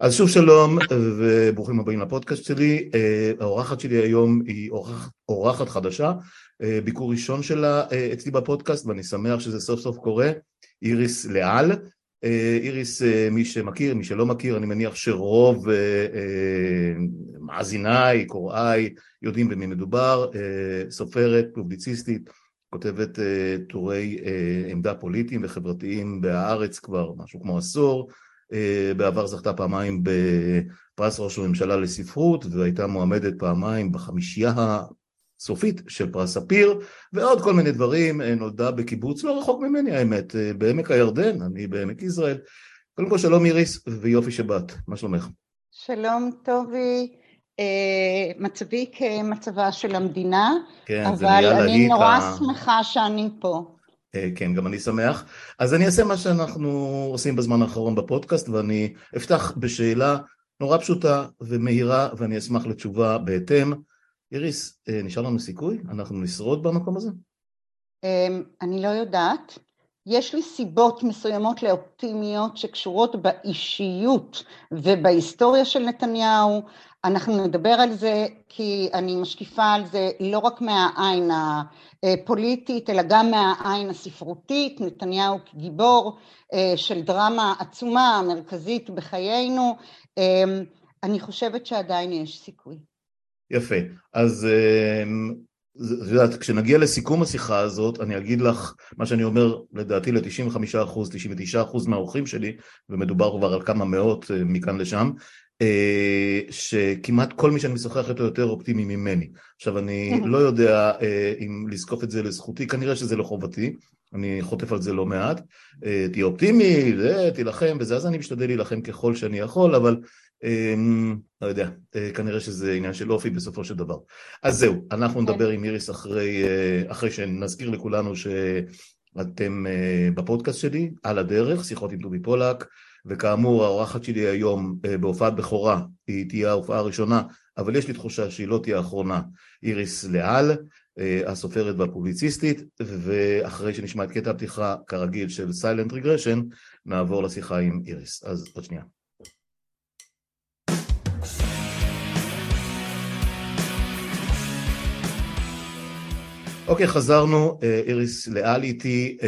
אז שוב שלום וברוכים הבאים לפודקאסט שלי, האורחת שלי היום היא אורחת, אורחת חדשה, ביקור ראשון שלה אצלי בפודקאסט ואני שמח שזה סוף סוף קורה, איריס לאל, איריס מי שמכיר, מי שלא מכיר, אני מניח שרוב מאזיניי, קוראיי, יודעים במי מדובר, סופרת, פובליציסטית, כותבת טורי עמדה פוליטיים וחברתיים בהארץ כבר משהו כמו עשור בעבר זכתה פעמיים בפרס ראש הממשלה לספרות והייתה מועמדת פעמיים בחמישייה הסופית של פרס ספיר ועוד כל מיני דברים, נולדה בקיבוץ לא רחוק ממני האמת, בעמק הירדן, אני בעמק יזרעאל. קודם כל שלום איריס ויופי שבאת, מה שלומך? שלום טובי, מצבי כמצבה של המדינה, כן, אבל אני נורא שמחה שאני פה. כן, גם אני שמח. אז אני אעשה מה שאנחנו עושים בזמן האחרון בפודקאסט ואני אפתח בשאלה נורא פשוטה ומהירה ואני אשמח לתשובה בהתאם. איריס, נשאר לנו סיכוי? אנחנו נשרוד במקום הזה? אני לא יודעת. יש לי סיבות מסוימות לאופטימיות שקשורות באישיות ובהיסטוריה של נתניהו. אנחנו נדבר על זה כי אני משקיפה על זה לא רק מהעין הפוליטית אלא גם מהעין הספרותית, נתניהו כגיבור של דרמה עצומה מרכזית בחיינו, אני חושבת שעדיין יש סיכוי. יפה, אז את יודעת, כשנגיע לסיכום השיחה הזאת, אני אגיד לך מה שאני אומר לדעתי ל-95%, 99% מהאורחים שלי, ומדובר כבר על כמה מאות מכאן לשם, שכמעט כל מי שאני משוחח איתו יותר אופטימי ממני. עכשיו אני לא יודע אם לזקוף את זה לזכותי, כנראה שזה לחובתי, אני חוטף על זה לא מעט, תהיה אופטימי, תילחם וזה, אז אני משתדל להילחם ככל שאני יכול, אבל לא יודע, כנראה שזה עניין של אופי בסופו של דבר. אז זהו, אנחנו נדבר עם איריס אחרי, אחרי שנזכיר לכולנו שאתם בפודקאסט שלי, על הדרך, שיחות עם דובי פולק, וכאמור האורחת שלי היום בהופעת בכורה, היא תהיה ההופעה הראשונה, אבל יש לי תחושה שהיא לא תהיה האחרונה, איריס לאל, הסופרת והפובליציסטית, ואחרי שנשמע את קטע הפתיחה כרגיל של סיילנט רגרשן, נעבור לשיחה עם איריס. אז עוד שנייה. אוקיי, חזרנו, איריס לאל איתי,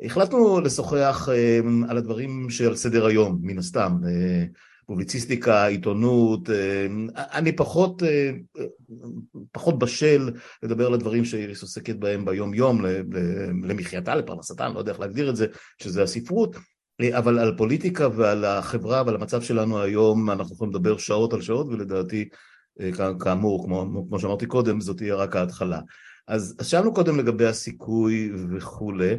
והחלטנו לשוחח על הדברים שעל סדר היום, מן הסתם, פובליציסטיקה, עיתונות, אני פחות, פחות בשל לדבר על הדברים שאיריס עוסקת בהם ביום יום, למחייתה, לפרנסתה, אני לא יודע איך להגדיר את זה, שזה הספרות, אבל על פוליטיקה ועל החברה ועל המצב שלנו היום אנחנו יכולים לדבר שעות על שעות ולדעתי כאמור, כמו, כמו שאמרתי קודם, זאת תהיה רק ההתחלה. אז שאלנו קודם לגבי הסיכוי וכולי.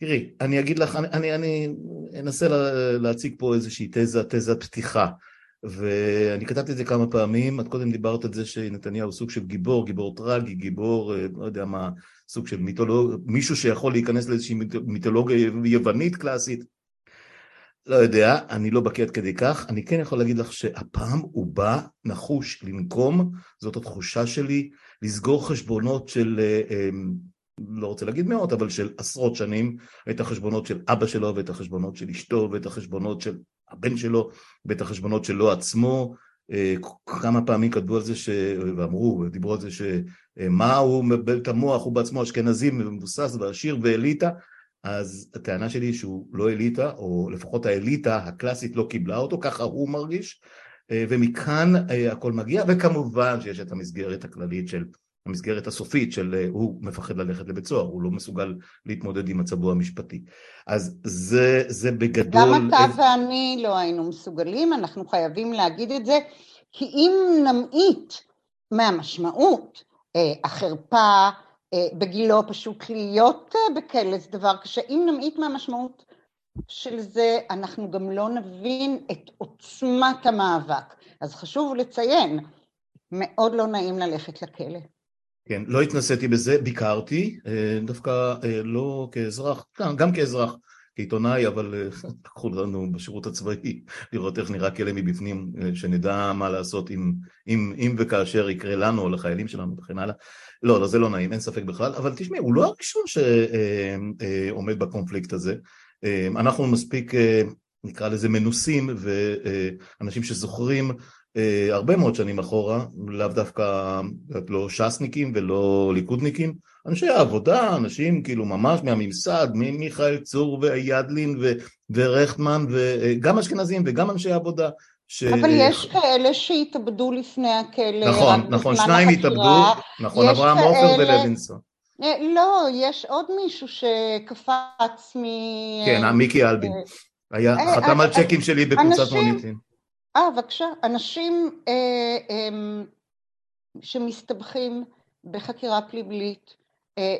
תראי, אני אגיד לך, אני, אני, אני אנסה להציג פה איזושהי תזה, תזה פתיחה. ואני כתבתי את זה כמה פעמים, את קודם דיברת על זה שנתניהו סוג של גיבור, גיבור טרגי, גיבור, לא יודע מה, סוג של מיתולוג... מישהו שיכול להיכנס לאיזושהי מיתולוגיה יוונית קלאסית. לא יודע, אני לא בקיא עד כדי כך, אני כן יכול להגיד לך שהפעם הוא בא נחוש לנקום, זאת התחושה שלי, לסגור חשבונות של, לא רוצה להגיד מאות, אבל של עשרות שנים, את החשבונות של אבא שלו ואת החשבונות של אשתו ואת החשבונות של הבן שלו ואת החשבונות שלו עצמו, כמה פעמים כתבו על זה ש... ואמרו, דיברו על זה שמה הוא מבלבל את המוח, הוא בעצמו אשכנזי מבוסס ועשיר ואליטה. אז הטענה שלי שהוא לא אליטה, או לפחות האליטה הקלאסית לא קיבלה אותו, ככה הוא מרגיש, ומכאן הכל מגיע, וכמובן שיש את המסגרת הכללית של, המסגרת הסופית של הוא מפחד ללכת לבית סוהר, הוא לא מסוגל להתמודד עם מצבו המשפטי. אז זה, זה בגדול... גם אתה איזה... ואני לא היינו מסוגלים, אנחנו חייבים להגיד את זה, כי אם נמעיט מהמשמעות, החרפה, בגילו פשוט להיות בכלא זה דבר קשה, אם נמעיט מהמשמעות של זה אנחנו גם לא נבין את עוצמת המאבק, אז חשוב לציין, מאוד לא נעים ללכת לכלא. כן, לא התנסיתי בזה, ביקרתי, דווקא לא כאזרח, גם כאזרח, כעיתונאי, אבל לקחו לנו בשירות הצבאי לראות איך נראה כלא מבפנים, שנדע מה לעשות אם, אם, אם וכאשר יקרה לנו או לחיילים שלנו וכן הלאה. לא, לא, זה לא נעים, אין ספק בכלל, אבל תשמעי, הוא לא הראשון שעומד בקונפליקט הזה. אנחנו מספיק נקרא לזה מנוסים ואנשים שזוכרים הרבה מאוד שנים אחורה, לאו דווקא לא ש"סניקים ולא ליכודניקים, אנשי העבודה, אנשים כאילו ממש מהממסד, ממיכאל צור וידלין ורכטמן וגם אשכנזים וגם אנשי עבודה ש... אבל יש כאלה שהתאבדו לפני הכלא. נכון, נכון, שניים התאבדו, נכון, אברהם עופר ולוינסון. אה, לא, יש עוד מישהו שקפץ מ... כן, מיקי אלבין. היה, אה, חתם על אה, צ'קים שלי בקבוצת מוניטין. אה, בבקשה. אנשים שמסתבכים בחקירה פלילית,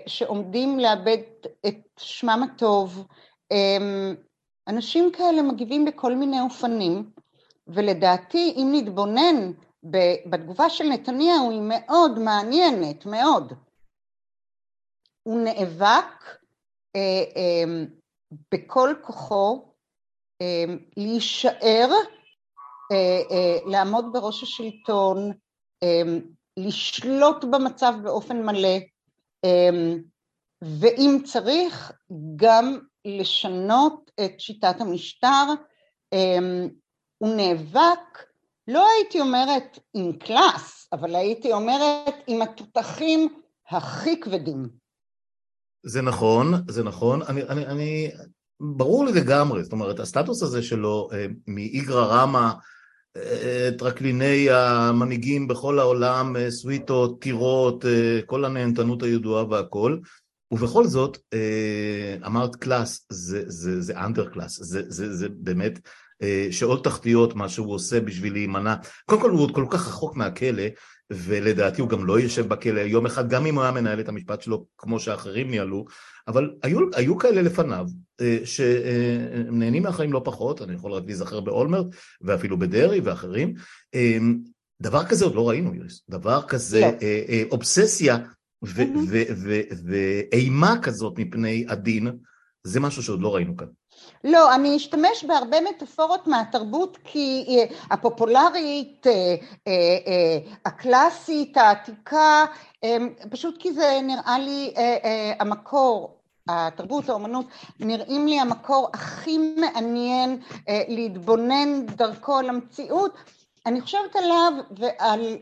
שעומדים לאבד את שמם הטוב, אנשים כאלה מגיבים בכל מיני אופנים. ולדעתי אם נתבונן בתגובה של נתניהו היא מאוד מעניינת, מאוד. הוא נאבק אה, אה, בכל כוחו אה, להישאר, אה, אה, לעמוד בראש השלטון, אה, לשלוט במצב באופן מלא, אה, ואם צריך גם לשנות את שיטת המשטר, אה, הוא נאבק, לא הייתי אומרת עם קלאס, אבל הייתי אומרת עם התותחים הכי כבדים. זה נכון, זה נכון. אני, אני, אני, ברור לי לגמרי, זאת אומרת, הסטטוס הזה שלו אה, מאיגרא רמא, אה, טרקליני המנהיגים בכל העולם, אה, סוויטות, טירות, כל הנהנתנות הידועה והכל, ובכל זאת, אמרת class, זה, זה, זה underclass, זה, זה, זה באמת אה, שאול תחתיות, מה שהוא עושה בשביל להימנע. קודם כל הוא עוד כל כך רחוק מהכלא, ולדעתי הוא גם לא יושב בכלא יום אחד, גם אם הוא היה מנהל את המשפט שלו כמו שאחרים ניהלו, אבל היו, היו כאלה לפניו אה, שנהנים מהחיים לא פחות, אני יכול רק להיזכר באולמרט ואפילו בדרעי ואחרים. אה, דבר כזה עוד לא ראינו, איריס. דבר כזה, לא. אובססיה ואימה כזאת מפני הדין, זה משהו שעוד לא ראינו כאן. לא, אני אשתמש בהרבה מטאפורות מהתרבות כי אה, הפופולרית, אה, אה, הקלאסית, העתיקה, פשוט כי זה נראה לי המקור, התרבות, האומנות, נראים לי המקור הכי מעניין להתבונן דרכו על המציאות. אני חושבת עליו ועל,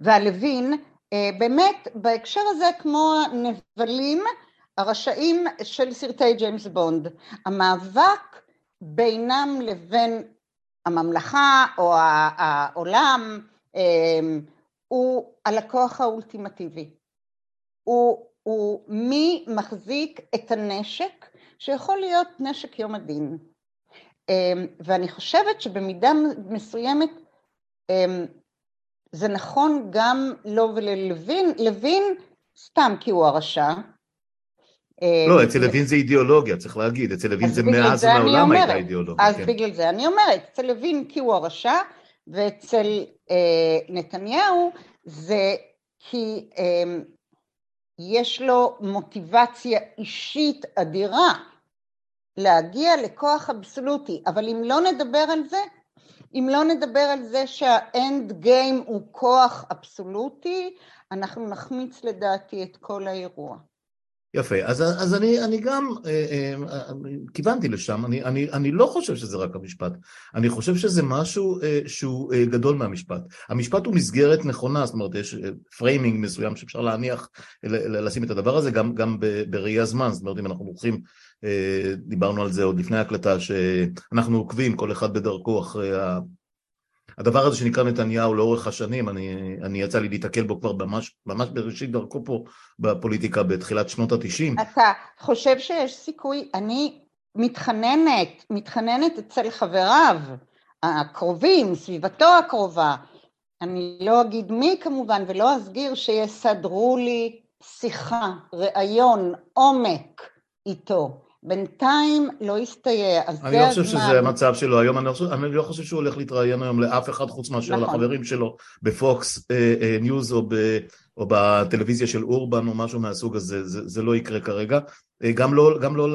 ועל לוין, באמת בהקשר הזה כמו הנבלים הרשעים של סרטי ג'יימס בונד, המאבק בינם לבין הממלכה או העולם אמ, הוא הלקוח האולטימטיבי. הוא, הוא מי מחזיק את הנשק שיכול להיות נשק יום הדין. אמ, ואני חושבת שבמידה מסוימת אמ, זה נכון גם לו וללוין, לוין סתם כי הוא הרשע, אה, לא, אצל לוין זה אידיאולוגיה, צריך להגיד, אצל לוין זה מאז ומעולם הייתה אידיאולוגיה. אז כן. בגלל זה אני אומרת, אצל לוין כי הוא הרשע, ואצל אה, נתניהו זה כי אה, יש לו מוטיבציה אישית אדירה להגיע לכוח אבסולוטי, אבל אם לא נדבר על זה, אם לא נדבר על זה שהאנד גיים הוא כוח אבסולוטי, אנחנו נחמיץ לדעתי את כל האירוע. יפה, אז, אז אני, אני גם אה, אה, אה, כיוונתי לשם, אני, אני, אני לא חושב שזה רק המשפט, אני חושב שזה משהו אה, שהוא אה, גדול מהמשפט. המשפט הוא מסגרת נכונה, זאת אומרת יש framing אה, מסוים שאפשר להניח, לשים את הדבר הזה גם, גם בראי הזמן, זאת אומרת אם אנחנו הולכים, אה, דיברנו על זה עוד לפני ההקלטה, שאנחנו עוקבים כל אחד בדרכו אחרי הדבר הזה שנקרא נתניהו לאורך השנים, אני, אני יצא לי להתקל בו כבר ממש, ממש בראשית דרכו פה בפוליטיקה בתחילת שנות התשעים. אתה חושב שיש סיכוי, אני מתחננת, מתחננת אצל חבריו הקרובים, סביבתו הקרובה, אני לא אגיד מי כמובן ולא אסגיר שיסדרו לי שיחה, ראיון, עומק איתו. בינתיים לא הסתייע, אז זה הזמן. אני לא חושב שזה המצב שלו היום, אני לא, חושב, אני לא חושב שהוא הולך להתראיין היום לאף אחד חוץ מאשר נכון. לחברים שלו בפוקס אה, אה, ניוז או, ב, או בטלוויזיה של אורבן או משהו מהסוג הזה, זה, זה לא יקרה כרגע. אה, גם לא, גם לא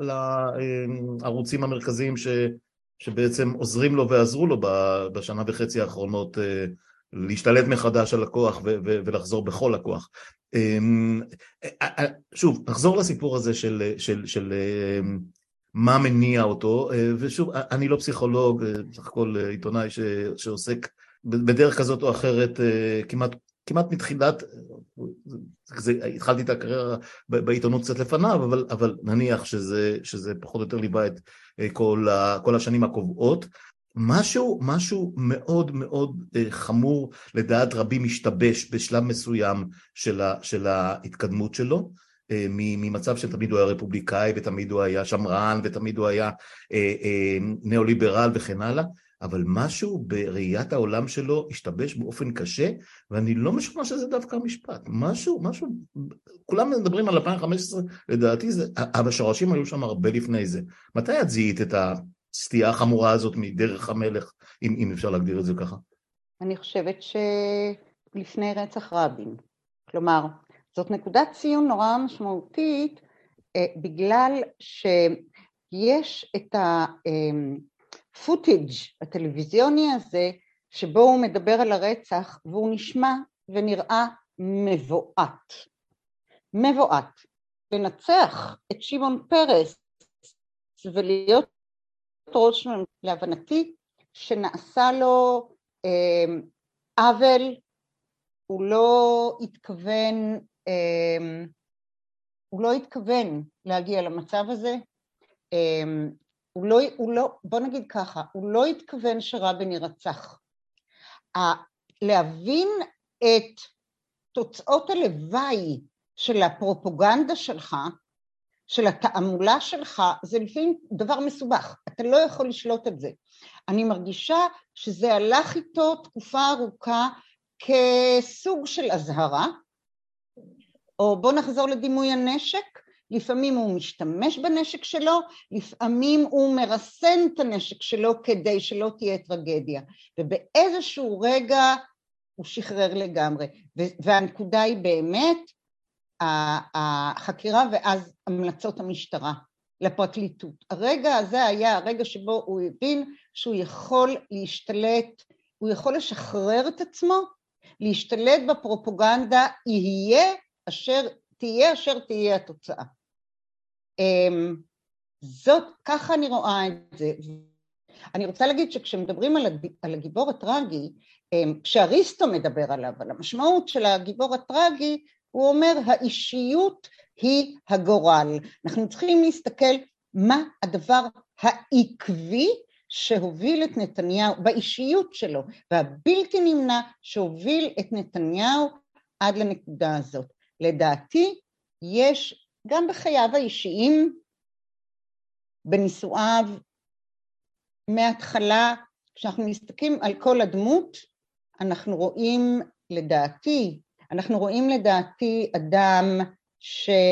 לערוצים המרכזיים ש, שבעצם עוזרים לו ועזרו לו בשנה וחצי האחרונות אה, להשתלט מחדש על הכוח ולחזור בכל הכוח. אמ, אה, אה, שוב, נחזור לסיפור הזה של, של, של אמ, מה מניע אותו, ושוב, אני לא פסיכולוג, בסך הכל עיתונאי שעוסק בדרך כזאת או אחרת כמעט כמעט מתחילת, זה, התחלתי את הקריירה בעיתונות קצת לפניו, אבל, אבל נניח שזה, שזה פחות או יותר ליווה את כל, ה, כל השנים הקובעות. משהו, משהו מאוד מאוד חמור לדעת רבים משתבש בשלב מסוים של, ה, של ההתקדמות שלו. ממצב שתמיד הוא היה רפובליקאי ותמיד הוא היה שמרן ותמיד הוא היה ניאו-ליברל וכן הלאה, אבל משהו בראיית העולם שלו השתבש באופן קשה, ואני לא משוכנע שזה דווקא המשפט. משהו, משהו, כולם מדברים על 2015, לדעתי זה, השורשים היו שם הרבה לפני זה. מתי את זיהית את הסטייה החמורה הזאת מדרך המלך, אם, אם אפשר להגדיר את זה ככה? אני חושבת שלפני רצח רבין. כלומר, זאת נקודת ציון נורא משמעותית, אה, בגלל שיש את ה... אה, הטלוויזיוני הזה, שבו הוא מדבר על הרצח והוא נשמע ונראה מבועת. מבועת. לנצח את שמעון פרס ולהיות ראש ממשלה, להבנתי, שנעשה לו אה, עוול, הוא לא התכוון, אה, הוא לא התכוון להגיע למצב הזה, אה, הוא לא, הוא לא, בוא נגיד ככה, הוא לא התכוון שרבין יירצח. להבין את תוצאות הלוואי של הפרופוגנדה שלך, של התעמולה שלך, זה לפעמים דבר מסובך, אתה לא יכול לשלוט את זה. אני מרגישה שזה הלך איתו תקופה ארוכה כסוג של אזהרה, או בוא נחזור לדימוי הנשק, לפעמים הוא משתמש בנשק שלו, לפעמים הוא מרסן את הנשק שלו כדי שלא תהיה טרגדיה, ובאיזשהו רגע הוא שחרר לגמרי, והנקודה היא באמת החקירה ואז המלצות המשטרה לפרקליטות. הרגע הזה היה הרגע שבו הוא הבין שהוא יכול להשתלט, הוא יכול לשחרר את עצמו, להשתלט בפרופוגנדה, יהיה אשר תהיה אשר תהיה התוצאה. אמ, זאת, ככה אני רואה את זה. אני רוצה להגיד שכשמדברים על הגיבור הטרגי, אמ, כשאריסטו מדבר עליו, על המשמעות של הגיבור הטרגי, הוא אומר האישיות היא הגורל. אנחנו צריכים להסתכל מה הדבר העקבי שהוביל את נתניהו, באישיות שלו, והבלתי נמנע שהוביל את נתניהו עד לנקודה הזאת. לדעתי יש גם בחייו האישיים, בנישואיו, מההתחלה, כשאנחנו מסתכלים על כל הדמות, אנחנו רואים לדעתי, אנחנו רואים לדעתי אדם שאף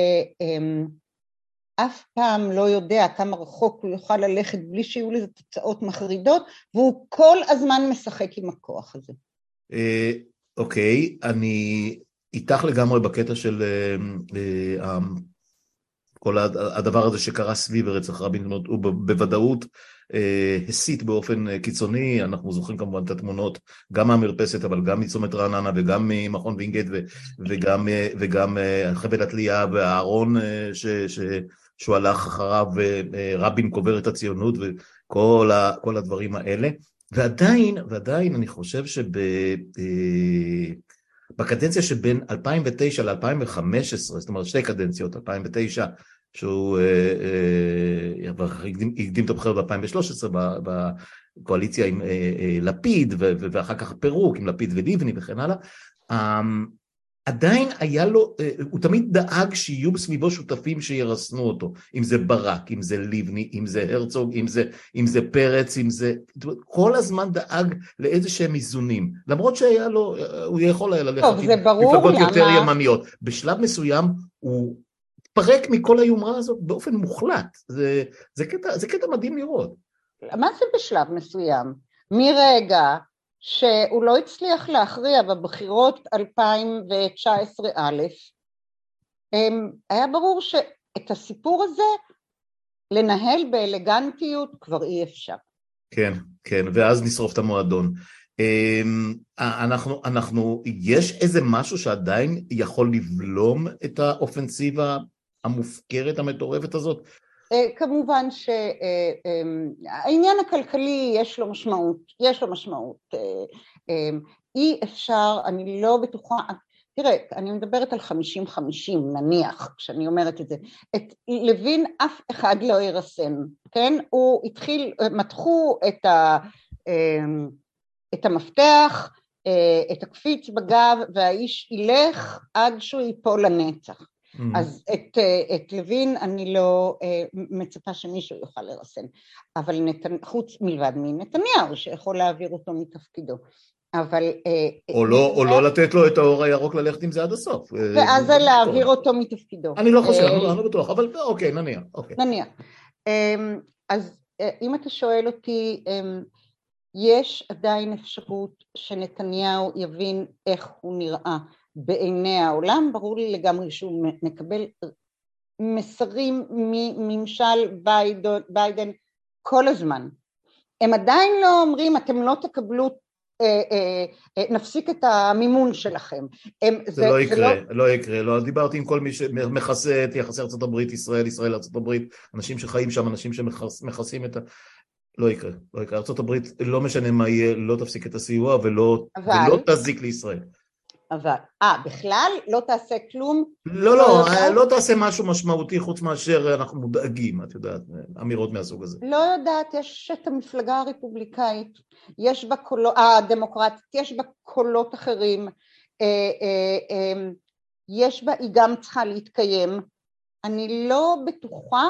פעם לא יודע כמה רחוק הוא יוכל ללכת בלי שיהיו לזה תוצאות מחרידות, והוא כל הזמן משחק עם הכוח הזה. אה, אוקיי, אני איתך לגמרי בקטע של אה, אה, כל הדבר הזה שקרה סביב רצח רבין, זאת אומרת, הוא בוודאות הסית באופן אה, קיצוני, אנחנו זוכרים כמובן את התמונות גם מהמרפסת, אבל גם מצומת רעננה וגם ממכון וינגייט וגם, אה, וגם חבל התלייה והארון ש, ש, שהוא הלך אחריו, רבין קובר את הציונות וכל ה, הדברים האלה, ועדיין, ועדיין אני חושב שב... בקדנציה שבין 2009 ל-2015, זאת אומרת שתי קדנציות, 2009 שהוא אה, אה, הקדים, את הבחירות ב-2013 בקואליציה עם אה, לפיד ואחר כך פירוק עם לפיד ולבני וכן הלאה, אמ, עדיין היה לו, הוא תמיד דאג שיהיו סביבו שותפים שירסנו אותו, אם זה ברק, אם זה לבני, אם זה הרצוג, אם זה, אם זה פרץ, אם זה... כל הזמן דאג לאיזה שהם איזונים, למרות שהיה לו, הוא יכול היה ללכת עם מפלגות יותר ימניות. בשלב מסוים הוא התפרק מכל היומרה הזאת באופן מוחלט, זה, זה, קטע, זה קטע מדהים לראות. מה זה בשלב מסוים? מרגע שהוא לא הצליח להכריע בבחירות 2019 א', היה ברור שאת הסיפור הזה לנהל באלגנטיות כבר אי אפשר. כן, כן, ואז נשרוף את המועדון. אמ, אנחנו, אנחנו, יש איזה משהו שעדיין יכול לבלום את האופנסיבה המופקרת המטורפת הזאת? כמובן שהעניין הכלכלי יש לו משמעות, יש לו משמעות. אי אפשר, אני לא בטוחה, תראה, אני מדברת על חמישים חמישים נניח, כשאני אומרת את זה, את לוין אף אחד לא ירסן, כן? הוא התחיל, מתחו את, ה, את המפתח, את הקפיץ בגב, והאיש ילך עד שהוא ייפול לנצח. Mm-hmm. אז את, את לוין אני לא מצפה שמישהו יוכל לרסן, אבל נת... חוץ מלבד מנתניהו שיכול להעביר אותו מתפקידו. אבל... או לא, או לא לתת לו את האור הירוק ללכת עם זה עד הסוף. ואז זה להעביר אותו מתפקידו. אני לא חושב, אני לא בטוח, אבל אוקיי, נניח. נניח. אז אם אתה שואל אותי, יש עדיין אפשרות שנתניהו יבין איך הוא נראה בעיני העולם, ברור לי לגמרי שהוא מקבל מסרים מממשל ביידן כל הזמן. הם עדיין לא אומרים אתם לא תקבלו אה, אה, אה, נפסיק את המימון שלכם. זה, זה לא יקרה, זה לא... לא יקרה, לא דיברתי עם כל מי שמכסה את יחסי ארה"ב, ישראל, ישראל ארה"ב, אנשים שחיים שם, אנשים שמכסים את ה... לא יקרה, לא יקרה. ארה"ב לא משנה מה יהיה, לא תפסיק את הסיוע ולא, אבל... ולא תזיק לישראל. אבל, אה, בכלל? לא תעשה כלום? לא, לא, לא, לא תעשה משהו משמעותי חוץ מאשר אנחנו מודאגים, את יודעת, אמירות מהסוג הזה. לא יודעת, יש את המפלגה הרפובליקאית, יש בה קולות, הדמוקרטית, יש בה קולות אחרים, אה, אה, אה, יש בה, היא גם צריכה להתקיים. אני לא בטוחה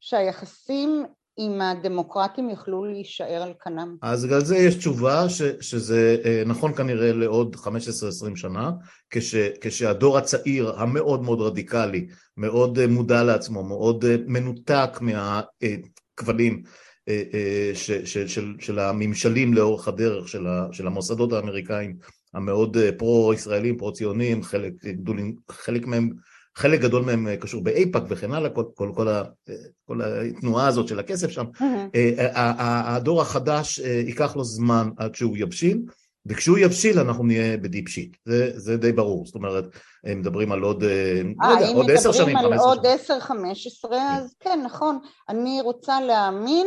שהיחסים אם הדמוקרטים יוכלו להישאר על כנם. אז על זה יש תשובה ש, שזה אה, נכון כנראה לעוד 15-20 שנה, כש, כשהדור הצעיר המאוד מאוד רדיקלי, מאוד אה, מודע לעצמו, מאוד אה, מנותק מהכבלים ש, ש, של, של הממשלים לאורך הדרך של, ה, של המוסדות האמריקאים המאוד פרו-ישראלים, פרו-ציונים, חלק, חלק מהם חלק גדול מהם אה, קשור באיפא"ק וכן הלאה, כל, כל, כל, ה, אה, כל התנועה הזאת של הכסף שם. Mm-hmm. הדור החדש ייקח לו זמן עד שהוא יבשיל, וכשהוא יבשיל אנחנו נהיה בדיפ שיט, זה, זה די ברור, זאת אומרת, הם מדברים על עוד, לא יודע, עוד עשר שנים, חמש עשרה. אם מדברים על עוד עשר, חמש עשרה, אז כן, נכון, אני רוצה להאמין,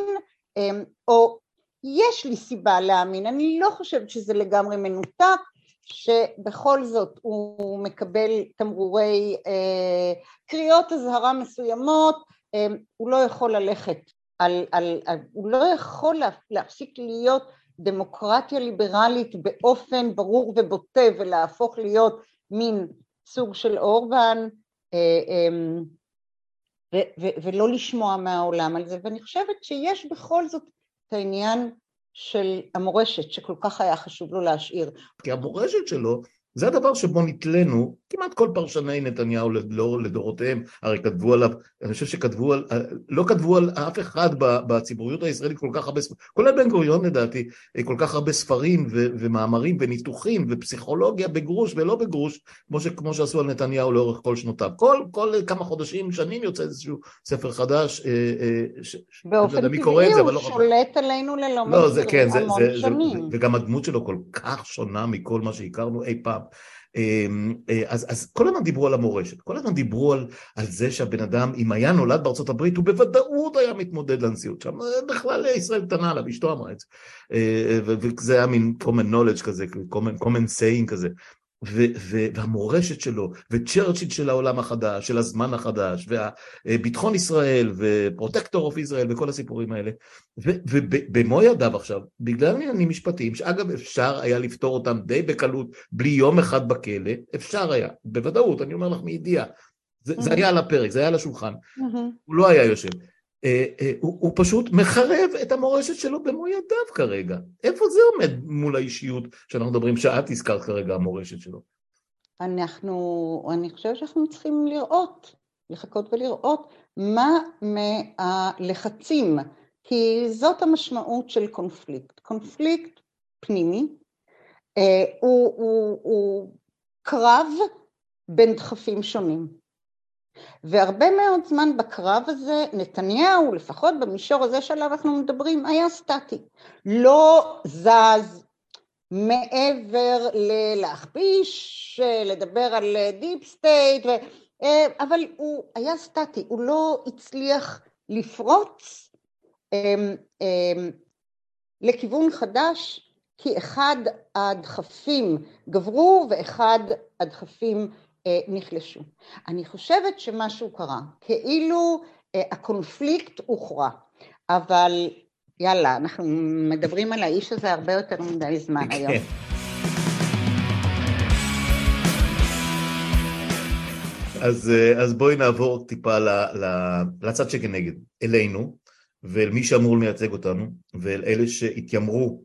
או יש לי סיבה להאמין, אני לא חושבת שזה לגמרי מנותק, שבכל זאת הוא מקבל תמרורי אה, קריאות אזהרה מסוימות, אה, הוא לא יכול ללכת על, על, על, הוא לא יכול להפסיק להיות דמוקרטיה ליברלית באופן ברור ובוטה ולהפוך להיות מין סוג של אורבן אה, אה, ו, ו, ולא לשמוע מהעולם על זה, ואני חושבת שיש בכל זאת את העניין של המורשת שכל כך היה חשוב לו להשאיר. כי המורשת שלו זה הדבר שבו נתלינו, כמעט כל פרשני נתניהו לדורותיהם, הרי כתבו עליו, אני חושב שכתבו על, לא כתבו על אף אחד בציבוריות הישראלית כל כך הרבה, כולל בן גוריון לדעתי, כל כך הרבה ספרים ו, ומאמרים וניתוחים ופסיכולוגיה בגרוש ולא בגרוש, כמו, ש, כמו שעשו על נתניהו לאורך כל שנותיו. כל, כל כמה חודשים, שנים יוצא איזשהו ספר חדש, אה, אה, ש, באופן טבעי הוא לא שולט עלינו ללא לא, זה, כן, זה, זה, זה, וגם הדמות שלו כל כך שונה מכל מה שהכרנו אי פעם. אמ, אה, אז, אז כל הזמן דיברו על המורשת, כל הזמן דיברו על, על זה שהבן אדם, אם היה נולד בארצות הברית, הוא בוודאות היה מתמודד לנשיאות שם, בכלל ישראל קטנה עליו, אשתו אמרה את זה, אה, וזה היה מין common knowledge כזה, common, common saying כזה. והמורשת שלו, וצ'רצ'יל של העולם החדש, של הזמן החדש, וביטחון ישראל, ופרוטקטור אוף ישראל, וכל הסיפורים האלה. ובמו ידיו עכשיו, בגלל עניינים משפטיים, שאגב אפשר היה לפתור אותם די בקלות, בלי יום אחד בכלא, אפשר היה, בוודאות, אני אומר לך מידיעה. זה, זה היה על הפרק, זה היה על השולחן, הוא לא היה יושב. אה, אה, הוא, הוא פשוט מחרב את המורשת שלו במו ידיו כרגע. איפה זה עומד מול האישיות שאנחנו מדברים, שאת הזכרת כרגע המורשת שלו? אנחנו, אני חושבת שאנחנו צריכים לראות, לחכות ולראות מה מהלחצים, כי זאת המשמעות של קונפליקט. קונפליקט פנימי אה, הוא, הוא, הוא קרב בין דחפים שונים. והרבה מאוד זמן בקרב הזה נתניהו, לפחות במישור הזה שעליו אנחנו מדברים, היה סטטי. לא זז מעבר ללהכפיש, לדבר על deep state, ו... אבל הוא היה סטטי, הוא לא הצליח לפרוץ אמ, אמ, לכיוון חדש, כי אחד הדחפים גברו ואחד הדחפים אה, נחלשו. אני חושבת שמשהו קרה, כאילו אה, הקונפליקט הוכרע, אבל יאללה, אנחנו מדברים על האיש הזה הרבה יותר מדי זמן כן. היום. אז, אה, אז בואי נעבור טיפה ל, ל, לצד שכנגד, אלינו, ואל מי שאמור לייצג אותנו, ואל אלה שהתיימרו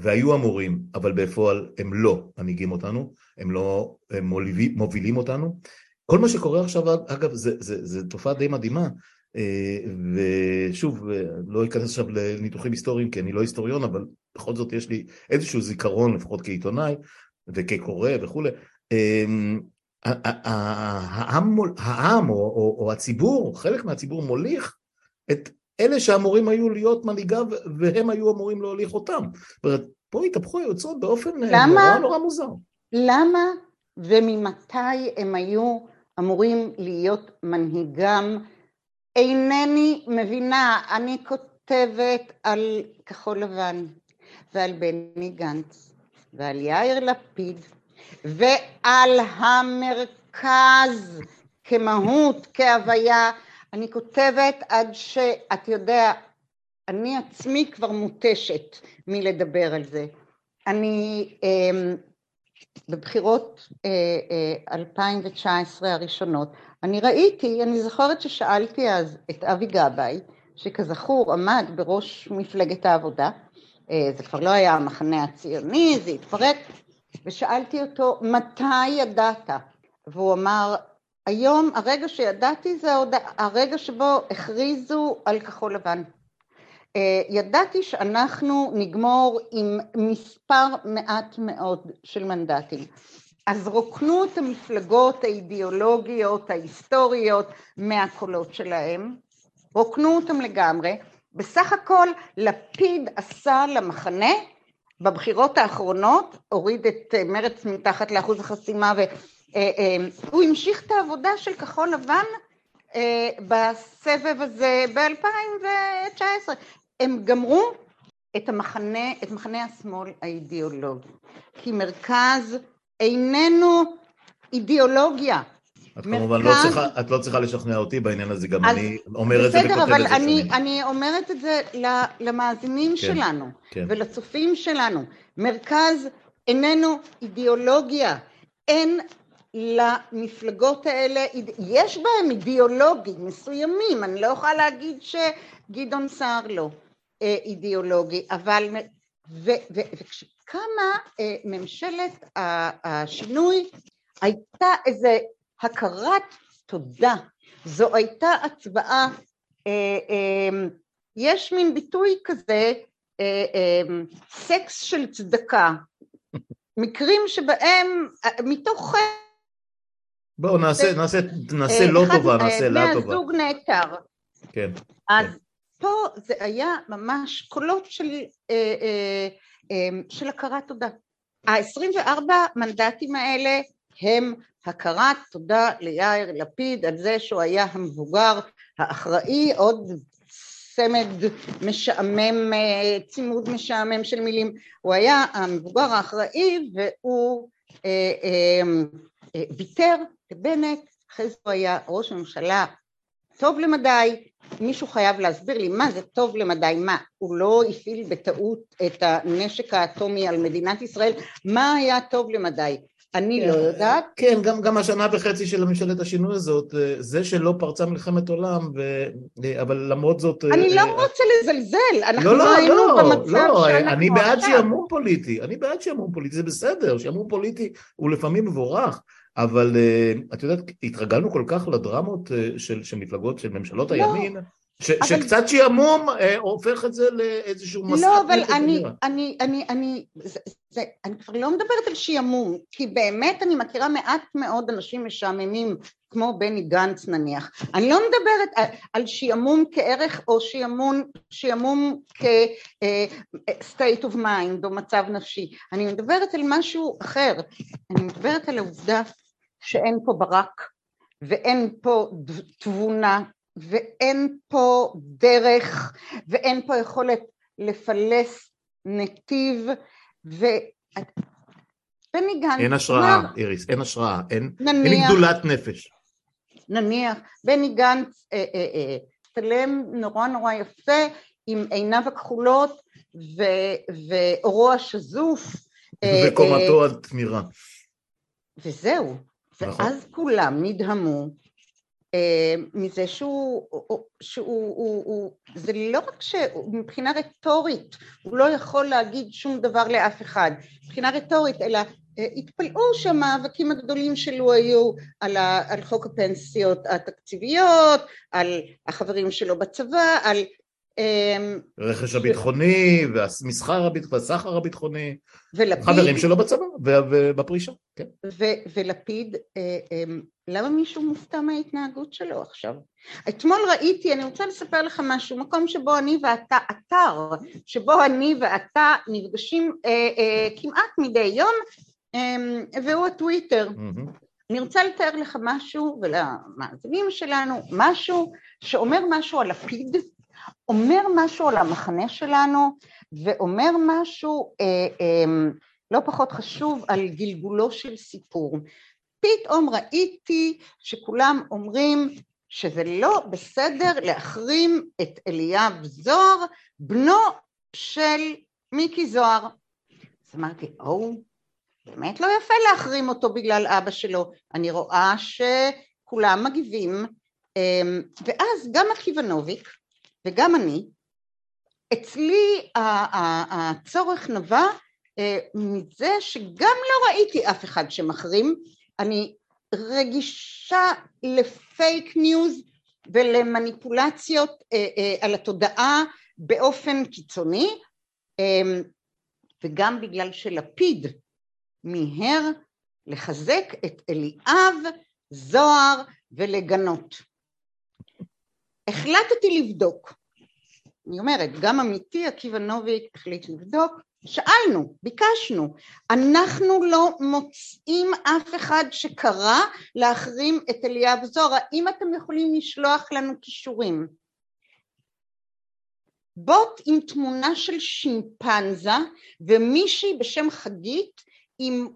והיו אמורים, אבל בפועל הם לא מנהיגים אותנו, הם לא הם מובילים, מובילים אותנו. כל מה שקורה עכשיו, אגב, זה תופעה די מדהימה, אה, ושוב, לא אכנס עכשיו לניתוחים היסטוריים, כי אני לא היסטוריון, אבל בכל זאת יש לי איזשהו זיכרון, לפחות כעיתונאי וכקורא וכולי. אמ, העם, העם או, או, או הציבור, חלק מהציבור מוליך את אלה שאמורים היו להיות מנהיגיו והם היו אמורים להוליך אותם. זאת אומרת, פה התהפכו היוצרות באופן אה, למה, נורא נורא מוזר. למה וממתי הם היו אמורים להיות מנהיגם? אינני מבינה, אני כותבת על כחול לבן ועל בני גנץ ועל יאיר לפיד ועל המרכז כמהות, כהוויה, אני כותבת עד שאת יודע, אני עצמי כבר מותשת מלדבר על זה. אני אה, בבחירות אה, אה, 2019 הראשונות, אני ראיתי, אני זוכרת ששאלתי אז את אבי גבאי, שכזכור עמד בראש מפלגת העבודה, אה, זה כבר לא היה המחנה הציוני, זה התפרק, ושאלתי אותו, מתי ידעת? והוא אמר, היום הרגע שידעתי זה הרגע שבו הכריזו על כחול לבן. אה, ידעתי שאנחנו נגמור עם מספר מעט מאוד של מנדטים. אז רוקנו את המפלגות האידיאולוגיות, ההיסטוריות, מהקולות שלהם, רוקנו אותם לגמרי. בסך הכל לפיד עשה למחנה בבחירות האחרונות, הוריד את מרץ מתחת לאחוז החסימה אה, אה, הוא המשיך את העבודה של כחול לבן אה, בסבב הזה ב-2019. הם גמרו את המחנה, את מחנה השמאל האידיאולוגי, כי מרכז איננו אידיאולוגיה. את כמובן לא צריכה, את לא צריכה לשכנע אותי בעניין הזה, גם אני אומר את זה בכותרת בסדר, אבל אני, אני אומרת את זה למאזינים כן, שלנו כן. ולצופים שלנו. מרכז איננו אידיאולוגיה. אין למפלגות האלה, יש בהם אידיאולוגים מסוימים, אני לא יכולה להגיד שגדעון סער לא אה, אידיאולוגי, אבל וכשקמה אה, ממשלת השינוי הייתה איזה הכרת תודה, זו הייתה הצבעה, אה, יש מין ביטוי כזה, סקס של צדקה, מקרים שבהם מתוך בואו נעשה, נעשה, נעשה לא טובה, נעשה לה טובה. בני הזוג נעתר. כן. אז כן. פה זה היה ממש קולות של, אה, אה, אה, של הכרת תודה. ה-24 מנדטים האלה הם הכרת תודה ליאיר לפיד על זה שהוא היה המבוגר האחראי, עוד צמד משעמם, צימוד משעמם של מילים, הוא היה המבוגר האחראי והוא ויתר לבנט, אחרי זה הוא היה ראש ממשלה טוב למדי, מישהו חייב להסביר לי מה זה טוב למדי, מה, הוא לא הפעיל בטעות את הנשק האטומי על מדינת ישראל, מה היה טוב למדי? אני לא כן, יודעת. כן, גם, גם השנה וחצי של ממשלת השינוי הזאת, אה, זה שלא פרצה מלחמת עולם, ו... אה, אבל למרות זאת... אני לא אה, רוצה לזלזל, אנחנו לא, לא, היינו לא, במצב לא, שאנחנו אני בעד שעמום פוליטי, אני בעד שעמום פוליטי, זה בסדר, שעמום פוליטי הוא לפעמים מבורך, אבל את יודעת, התרגלנו כל כך לדרמות של, של מפלגות, של ממשלות לא. הימין, ש, אבל... שקצת שעמום אה, הופך את זה לאיזשהו מסע. לא, אבל אני, אני, אני, אני, זה, זה, אני כבר לא מדברת על שעמום, כי באמת אני מכירה מעט מאוד אנשים משעממים, כמו בני גנץ נניח. אני לא מדברת על, על שעמום כערך או שעמום, שעמום כ-state of mind או מצב נפשי. אני מדברת על משהו אחר. אני מדברת על העובדה שאין פה ברק ואין פה תבונה ואין פה דרך, ואין פה יכולת לפלס נתיב, ו... בני גנץ... אין השראה, איריס, אין השראה, אין, נניח, אין גדולת נפש. נניח, בני גנץ אה, אה, אה, צלם נורא נורא יפה עם עיניו הכחולות ועורו השזוף. וקומתו התמירה. וזהו. נכון. ואז כולם נדהמו מזה שהוא, שהוא הוא, הוא, זה לא רק שמבחינה רטורית הוא לא יכול להגיד שום דבר לאף אחד, מבחינה רטורית, אלא התפלאו שהמאבקים הגדולים שלו היו על, ה, על חוק הפנסיות התקציביות, על החברים שלו בצבא, על... אמ, רכש הביטחוני והמסחר והסחר הביטחוני, ולפיד, חברים שלו בצבא ובפרישה, כן. ו, ולפיד, אה, אמ, למה מישהו מופתע מההתנהגות שלו עכשיו? אתמול ראיתי, אני רוצה לספר לך משהו, מקום שבו אני ואתה, אתר, שבו אני ואתה נפגשים אה, אה, כמעט מדי יום אמ, והוא הטוויטר. Mm-hmm. אני רוצה לתאר לך משהו ולמאזינים שלנו, משהו שאומר משהו על לפיד, אומר משהו על המחנה שלנו ואומר משהו אה, אה, לא פחות חשוב על גלגולו של סיפור. פתאום ראיתי שכולם אומרים שזה לא בסדר להחרים את אליאב זוהר, בנו של מיקי זוהר. אז אמרתי, או, באמת לא יפה להחרים אותו בגלל אבא שלו, אני רואה שכולם מגיבים, אמ, ואז גם עקיבא נוביק וגם אני, אצלי הצורך נבע אה, מזה שגם לא ראיתי אף אחד שמחרים, אני רגישה לפייק ניוז ולמניפולציות אה, אה, על התודעה באופן קיצוני, וגם בגלל שלפיד מיהר לחזק את אליאב, זוהר ולגנות. החלטתי לבדוק. אני אומרת, גם עמיתי עקיבא נוביק החליט לבדוק, שאלנו, ביקשנו, אנחנו לא מוצאים אף אחד שקרא להחרים את אליאב זוהר, האם אתם יכולים לשלוח לנו כישורים? בוט עם תמונה של שימפנזה ומישהי בשם חגית אם,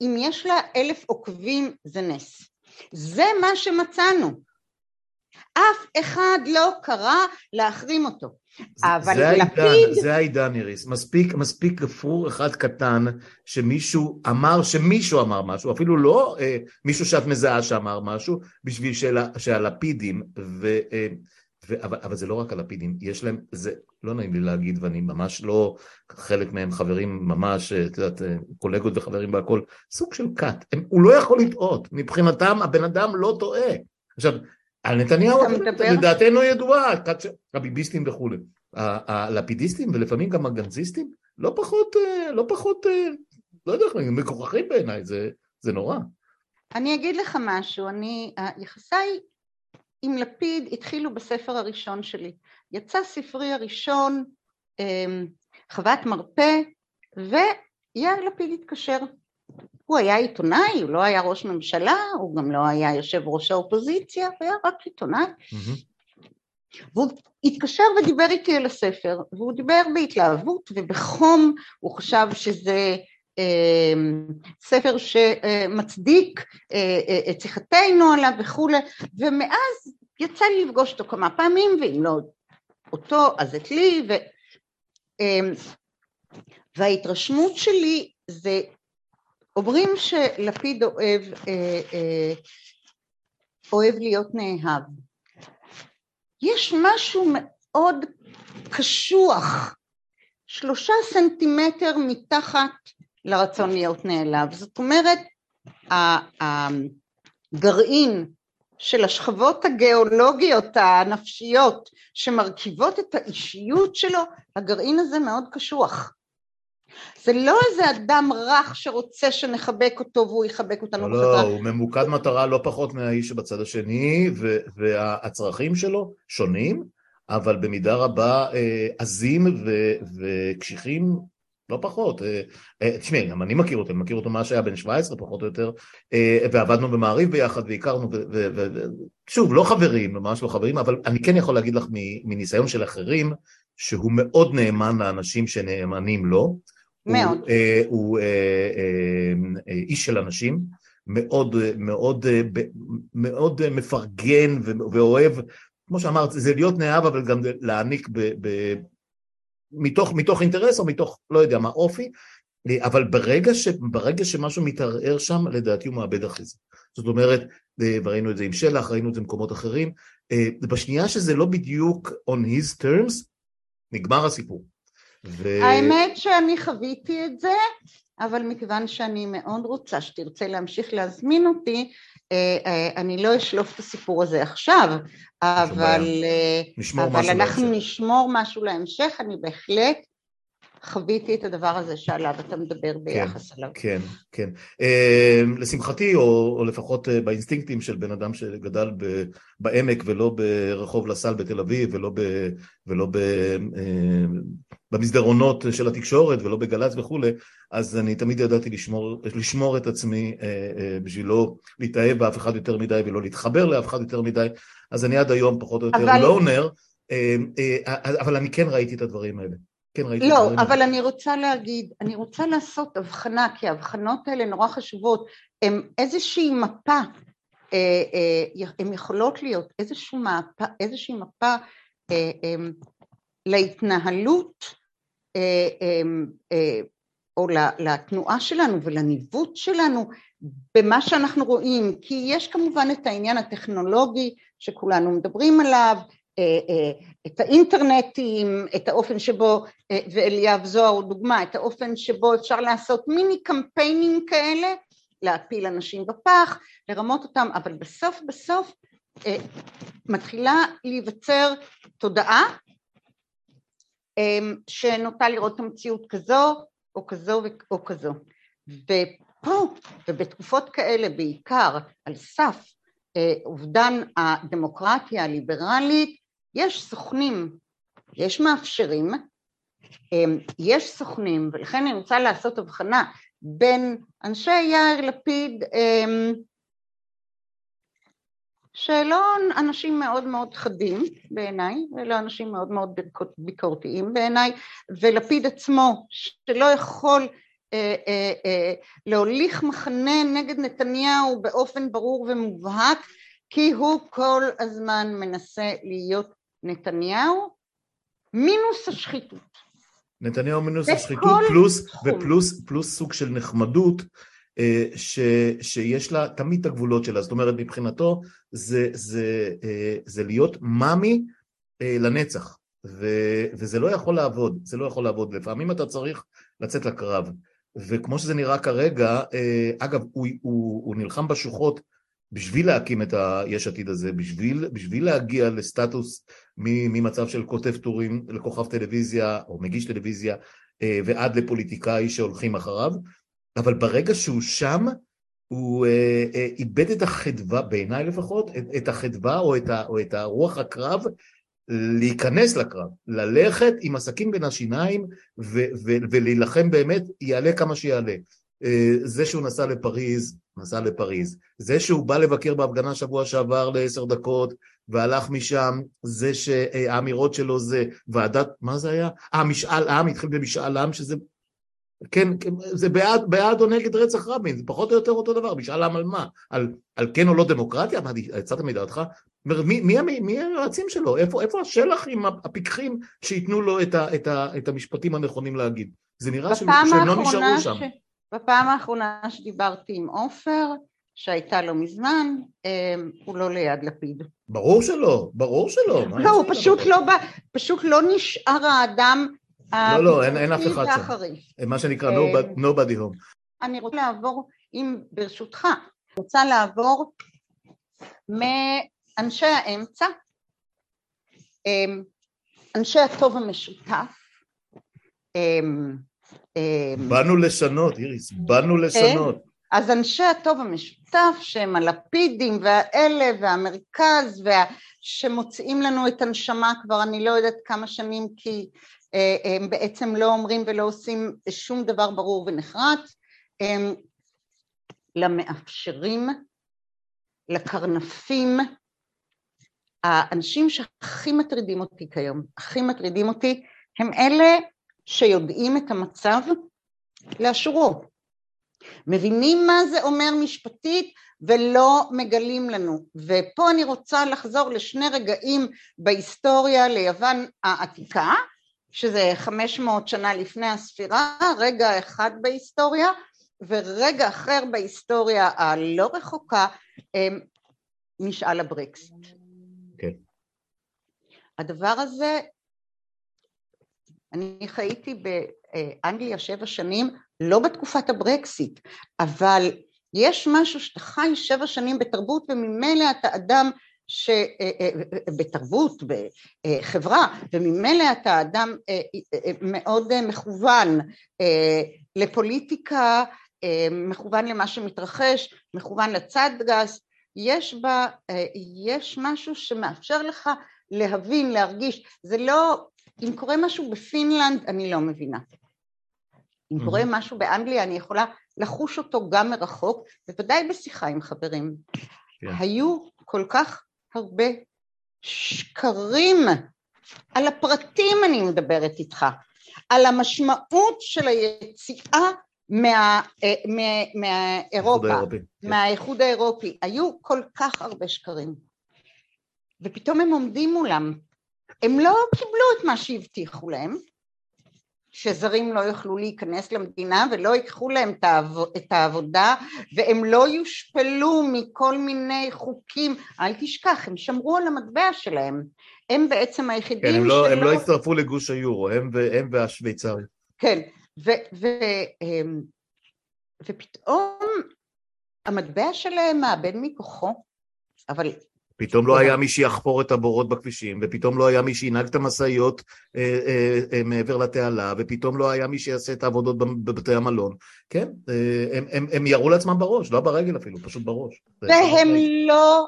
אם יש לה אלף עוקבים זה נס. זה מה שמצאנו. אף אחד לא קרא להחרים אותו. אבל זה לפיד... העידן, זה העידן איריס, מספיק, מספיק גפרור אחד קטן שמישהו אמר שמישהו אמר משהו, אפילו לא אה, מישהו שאת מזהה שאמר משהו, בשביל של, שהלפידים, ו, אה, ו, אבל, אבל זה לא רק הלפידים, יש להם, זה לא נעים לי להגיד, ואני ממש לא, חלק מהם חברים ממש, את יודעת, קולגות וחברים והכל, סוג של כת, הוא לא יכול לטעות, מבחינתם הבן אדם לא טועה. עכשיו, על נתניהו, לדעתנו ידועה, הביביסטים וכולי. הלפידיסטים ולפעמים גם הגנזיסטים, לא פחות, לא פחות, לא יודע איך, מגוחכים בעיניי, זה, זה נורא. אני אגיד לך משהו, אני, יחסיי עם לפיד התחילו בספר הראשון שלי. יצא ספרי הראשון, אמ, חוות מרפא, ויאיר לפיד התקשר. הוא היה עיתונאי, הוא לא היה ראש ממשלה, הוא גם לא היה יושב ראש האופוזיציה, הוא היה רק עיתונאי. והוא התקשר ודיבר איתי על הספר, והוא דיבר בהתלהבות ובחום, הוא חשב שזה אה, ספר שמצדיק אה, אה, את שיחתנו עליו וכולי, ומאז יצא לי לפגוש אותו כמה פעמים, ואם לא אותו אז את לי, ו... וההתרשמות שלי זה, אומרים שלפיד אוהב, אוהב להיות נאהב. יש משהו מאוד קשוח, שלושה סנטימטר מתחת לרצון להיות נעלב. זאת אומרת, הגרעין של השכבות הגיאולוגיות הנפשיות שמרכיבות את האישיות שלו, הגרעין הזה מאוד קשוח. זה לא איזה אדם רך שרוצה שנחבק אותו והוא יחבק אותנו לא, בחזרה. לא, הוא ממוקד מטרה לא פחות מהאיש שבצד השני, והצרכים שלו שונים, אבל במידה רבה אה, עזים וקשיחים לא פחות. תשמעי, גם אני מכיר אותו, אני מכיר אותו מה שהיה בן 17 פחות או יותר, ועבדנו במעריב ביחד והכרנו, ושוב, לא חברים, ממש לא חברים, אבל אני כן יכול להגיד לך מניסיון של אחרים, שהוא מאוד נאמן לאנשים שנאמנים לו. מאוד. הוא, הוא איש של אנשים, מאוד, מאוד, מאוד מפרגן ואוהב, כמו שאמרת, זה להיות נאהב, אבל גם להעניק ב, ב, מתוך, מתוך אינטרס או מתוך, לא יודע מה, אופי, אבל ברגע, ש, ברגע שמשהו מתערער שם, לדעתי הוא מאבד אחרי זה. זאת אומרת, וראינו את זה עם שלח, ראינו את זה במקומות אחרים, בשנייה שזה לא בדיוק on his terms, נגמר הסיפור. ו... האמת שאני חוויתי את זה, אבל מכיוון שאני מאוד רוצה שתרצה להמשיך להזמין אותי, אה, אה, אני לא אשלוף את הסיפור הזה עכשיו, אבל, אה, אבל אנחנו להמשך. נשמור משהו להמשך, אני בהחלט חוויתי את הדבר הזה שעליו אתה מדבר כן, ביחס כן, אליו. כן, כן. Uh, לשמחתי, או, או לפחות uh, באינסטינקטים של בן אדם שגדל ב, בעמק ולא ברחוב לסל בתל אביב ולא, ב, ולא ב, uh, במסדרונות של התקשורת ולא בגל"צ וכולי, אז אני תמיד ידעתי לשמור, לשמור את עצמי uh, uh, בשביל לא להתאהב באף אחד יותר מדי ולא להתחבר לאף אחד יותר מדי, אז אני עד היום פחות או יותר אבל... לונר, uh, uh, אבל אני כן ראיתי את הדברים האלה. כן, ראיתי לא, אבל אני רוצה להגיד, אני רוצה לעשות הבחנה, כי ההבחנות האלה נורא חשובות, הן איזושהי מפה, אה, אה, הן יכולות להיות איזושהי מפה, איזושהי מפה אה, להתנהלות או לתנועה שלנו ולניווט שלנו במה שאנחנו רואים, כי יש כמובן את העניין הטכנולוגי שכולנו מדברים עליו, אה, אה, את האינטרנטים, את האופן שבו, אה, ואליאב זוהר הוא דוגמה, את האופן שבו אפשר לעשות מיני קמפיינים כאלה, להפיל אנשים בפח, לרמות אותם, אבל בסוף בסוף מתחילה להיווצר תודעה שנוטה לראות את המציאות כזו או כזו או כזו. ופה, ובתקופות כאלה בעיקר על סף אובדן הדמוקרטיה הליברלית, יש סוכנים, יש מאפשרים, אמ, יש סוכנים, ולכן אני רוצה לעשות הבחנה בין אנשי יאיר לפיד אמ, שלא אנשים מאוד מאוד חדים בעיניי, ולא אנשים מאוד מאוד ביקורתיים בעיניי, ולפיד עצמו שלא יכול אה, אה, אה, להוליך מחנה נגד נתניהו באופן ברור ומובהק, כי הוא כל הזמן מנסה להיות נתניהו מינוס השחיתות. נתניהו מינוס השחיתות פלוס, ופלוס פלוס סוג של נחמדות אה, ש, שיש לה תמיד את הגבולות שלה, זאת אומרת מבחינתו זה, זה, אה, זה להיות מאמי אה, לנצח. ו, וזה לא יכול לעבוד, זה לא יכול לעבוד, לפעמים אתה צריך לצאת לקרב. וכמו שזה נראה כרגע, אגב הוא, הוא, הוא נלחם בשוחות בשביל להקים את היש עתיד הזה, בשביל, בשביל להגיע לסטטוס ממצב של כותב טורים לכוכב טלוויזיה או מגיש טלוויזיה אה, ועד לפוליטיקאי שהולכים אחריו, אבל ברגע שהוא שם, הוא אה, אה, איבד את החדווה, בעיניי לפחות, את, את החדווה או את, ה, או את הרוח הקרב להיכנס לקרב, ללכת עם הסכין בין השיניים ו, ו, ולהילחם באמת, יעלה כמה שיעלה. זה שהוא נסע לפריז, נסע לפריז. זה שהוא בא לבקר בהפגנה שבוע שעבר לעשר דקות והלך משם, זה שהאמירות שלו זה ועדת, מה זה היה? אה, משאל עם, התחיל במשאל עם, שזה, כן, כן, זה בעד, בעד או נגד רצח רבין, זה פחות או יותר אותו דבר, משאל עם על מה? על, על כן או לא דמוקרטיה? מה, יצאת מדעתך? מי, מי, מי, היועצים שלו? איפה, איפה השלח עם הפיקחים שייתנו לו את, ה, את, ה, את המשפטים הנכונים להגיד? זה נראה שהם לא נשארו שם. ש... בפעם האחרונה שדיברתי עם עופר, שהייתה לא מזמן, אמ, הוא לא ליד לפיד. ברור שלא, ברור שלא. לא, הוא פשוט לא, פשוט לא נשאר האדם לא, לא, אין, אין אף אחד שם. מה שנקרא אמ, nobody home. אני רוצה לעבור, אם ברשותך, רוצה לעבור מאנשי האמצע, אמ, אנשי הטוב המשותף, באנו לשנות, איריס, באנו כן. לשנות. אז אנשי הטוב המשותף שהם הלפידים והאלה והמרכז וה... שמוציאים לנו את הנשמה כבר אני לא יודעת כמה שנים כי הם בעצם לא אומרים ולא עושים שום דבר ברור ונחרץ, הם למאפשרים, לקרנפים, האנשים שהכי מטרידים אותי כיום, הכי מטרידים אותי, הם אלה שיודעים את המצב לאשורו. מבינים מה זה אומר משפטית ולא מגלים לנו. ופה אני רוצה לחזור לשני רגעים בהיסטוריה ליוון העתיקה, שזה 500 שנה לפני הספירה, רגע אחד בהיסטוריה, ורגע אחר בהיסטוריה הלא רחוקה, משאל הברקסט. כן. הדבר הזה, אני חייתי באנגליה שבע שנים, לא בתקופת הברקסיט, אבל יש משהו שאתה חי שבע שנים בתרבות וממילא אתה אדם ש... אה, אה, בתרבות, בחברה, וממילא אתה אדם אה, מאוד מכוון לפוליטיקה, מכוון למה שמתרחש, מכוון לצד גס, יש בה, יש משהו שמאפשר לך להבין, להרגיש, זה לא, אם קורה משהו בפינלנד אני לא מבינה, אם קורה משהו באנגליה אני יכולה לחוש אותו גם מרחוק, בוודאי בשיחה עם חברים. כן. היו כל כך הרבה שקרים, על הפרטים אני מדברת איתך, על המשמעות של היציאה מה, אה, מה, מהאירופה, כן. מהאיחוד האירופי, היו כל כך הרבה שקרים. ופתאום הם עומדים מולם, הם לא קיבלו את מה שהבטיחו להם, שזרים לא יוכלו להיכנס למדינה ולא ייקחו להם את העבודה והם לא יושפלו מכל מיני חוקים, אל תשכח, הם שמרו על המטבע שלהם, הם בעצם היחידים כן, הם לא, שלא... הם לא הצטרפו לגוש היורו, הם, הם והשוויצרים. כן, ו, ו, אמ, ופתאום המטבע שלהם מאבד מכוחו, אבל פתאום לא היה מי שיחפור את הבורות בכבישים, ופתאום לא היה מי שינהג את המשאיות אה, אה, אה, מעבר לתעלה, ופתאום לא היה מי שיעשה את העבודות בבתי המלון. כן, אה, הם, הם, הם ירו לעצמם בראש, לא ברגל אפילו, פשוט בראש. והם לא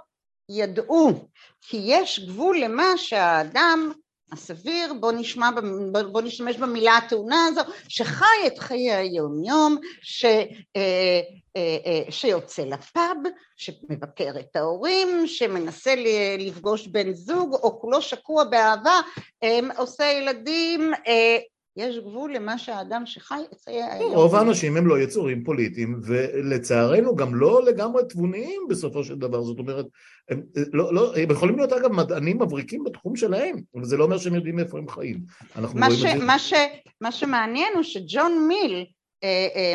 ידעו, כי יש גבול למה שהאדם הסביר, בוא, נשמע, בוא נשתמש במילה התאונה הזו, שחי את חיי היום יום, ש, אה, אה, אה, שיוצא לפאב, שמבקר את ההורים, שמנסה לפגוש בן זוג, או כולו שקוע באהבה, עושה ילדים, יש גבול למה שהאדם שחי את חיי היום. רוב האנשים הם לא יצורים פוליטיים, ולצערנו גם לא לגמרי תבוניים בסופו של דבר, זאת אומרת, הם, לא, לא, הם יכולים להיות אגב מדענים מבריקים בתחום שלהם, אבל זה לא אומר שהם יודעים איפה הם חיים. מה, ש, מה, ש, מה שמעניין הוא שג'ון מיל, אה, אה,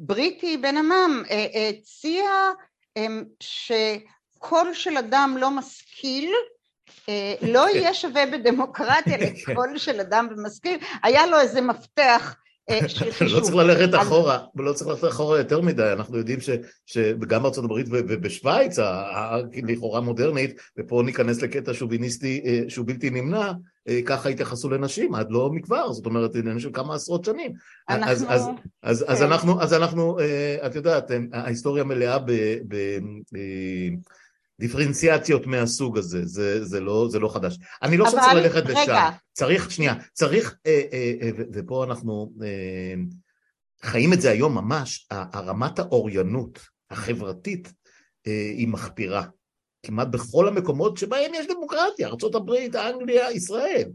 בריטי בן עמם, אה, הציע אה, שקול של אדם לא משכיל, אה, לא כן. יהיה שווה בדמוקרטיה כן. לקול של אדם ומשכיל, היה לו איזה מפתח אה. לא צריך ללכת אחורה, ולא צריך ללכת אחורה יותר מדי, אנחנו יודעים שגם בארצות הברית ובשוויץ, לכאורה מודרנית, ופה ניכנס לקטע שוביניסטי אה, שהוא בלתי נמנע, ככה התייחסו לנשים עד לא מכבר, זאת אומרת, עניין של כמה עשרות שנים. אז, כן. אנחנו, אז אנחנו, את יודעת, ההיסטוריה מלאה דיפרנציאציות מהסוג הזה, זה, זה, לא, זה לא חדש. אני לא חושב שצריך ללכת רגע. לשם. צריך, שנייה, צריך, אה, אה, אה, ופה אנחנו אה, חיים את זה היום ממש, הרמת האוריינות החברתית אה, היא מחפירה. כמעט בכל המקומות שבהם יש דמוקרטיה, ארה"ב, אנגליה, ישראל.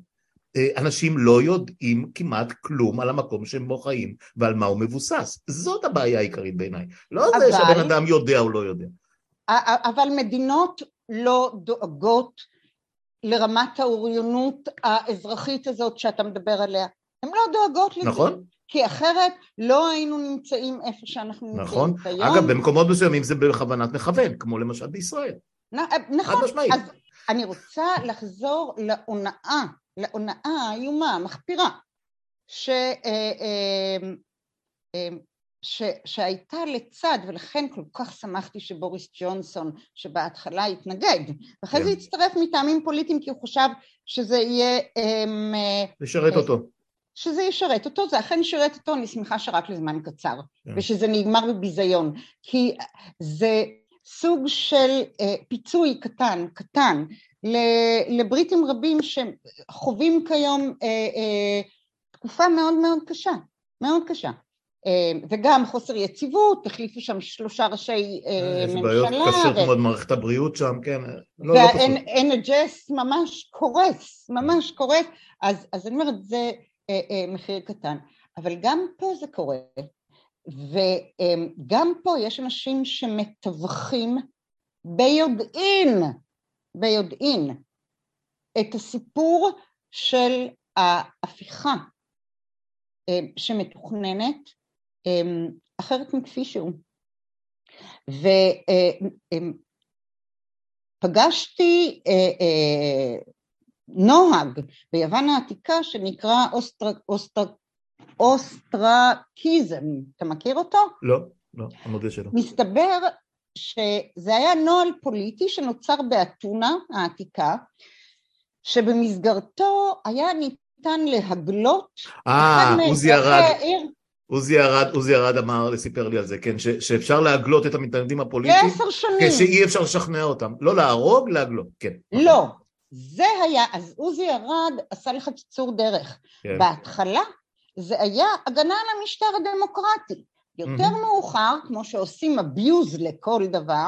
אה, אנשים לא יודעים כמעט כלום על המקום שהם בו חיים ועל מה הוא מבוסס. זאת הבעיה העיקרית בעיניי. לא אבל... זה שבן אדם יודע או לא יודע. אבל מדינות לא דואגות לרמת האוריינות האזרחית הזאת שאתה מדבר עליה. הן לא דואגות לזה. נכון. כי אחרת לא היינו נמצאים איפה שאנחנו נמצאים נכון. כיום. אגב, במקומות מסוימים זה בכוונת מכוון, כמו למשל בישראל. נ, נכון. אז אני רוצה לחזור להונאה, להונאה האיומה, המחפירה, ש... אה, אה, אה, ש, שהייתה לצד, ולכן כל כך שמחתי שבוריס ג'ונסון, שבהתחלה התנגד, ואחרי. זה כן. הצטרף מטעמים פוליטיים כי הוא חשב שזה יהיה... אמ, לשרת אה, אותו. שזה ישרת אותו, זה אכן ישרת אותו, אני שמחה שרק לזמן קצר, yeah. כן. ושזה נגמר בביזיון, כי זה סוג של אה, פיצוי קטן, קטן, לבריטים רבים שחווים כיום תקופה מאוד מאוד קשה, מאוד קשה. וגם חוסר יציבות, החליפו שם שלושה ראשי ממשלה. יש בעיות קשות מאוד מערכת הבריאות שם, כן. וה-NHS ממש קורס, ממש קורס, אז אני אומרת, זה מחיר קטן. אבל גם פה זה קורה, וגם פה יש אנשים שמתווכים ביודעין, ביודעין, את הסיפור של ההפיכה שמתוכננת אחרת מכפי שהוא. ופגשתי נוהג ביוון העתיקה שנקרא אוסטר, אוסטר, אוסטרקיזם, אתה מכיר אותו? לא, לא, אני מודה שלא. מסתבר שזה היה נוהל פוליטי שנוצר באתונה העתיקה, שבמסגרתו היה ניתן להגלות אה, עוזי ארד. עוזי ארד, עוזי ארד אמר, סיפר לי על זה, כן, ש, שאפשר להגלות את המתנגדים הפוליטיים. לעשר שנים. כשאי אפשר לשכנע אותם. לא להרוג, להגלות, כן. לא, זה היה, אז עוזי ארד עשה לך קיצור דרך. כן. בהתחלה זה היה הגנה על המשטר הדמוקרטי. יותר mm-hmm. מאוחר, כמו שעושים abuse לכל דבר,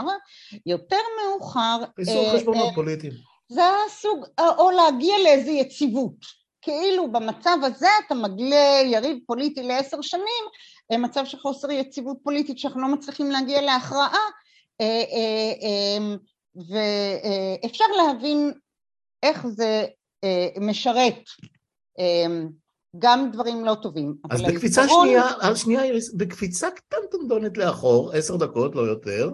יותר מאוחר... חיסור אה, חשבונות אה, פוליטיים. זה היה סוג, או להגיע לאיזו יציבות. כאילו במצב הזה אתה מגלה יריב פוליטי לעשר שנים, אה, מצב של חוסר יציבות פוליטית שאנחנו לא מצליחים להגיע להכרעה, אה, אה, ואפשר להבין איך זה משרת גם דברים לא טובים. אז בקפיצה העיקרון... שנייה, על שנייה איריס, בקפיצה קטנטנדונת לאחור, עשר דקות, לא יותר,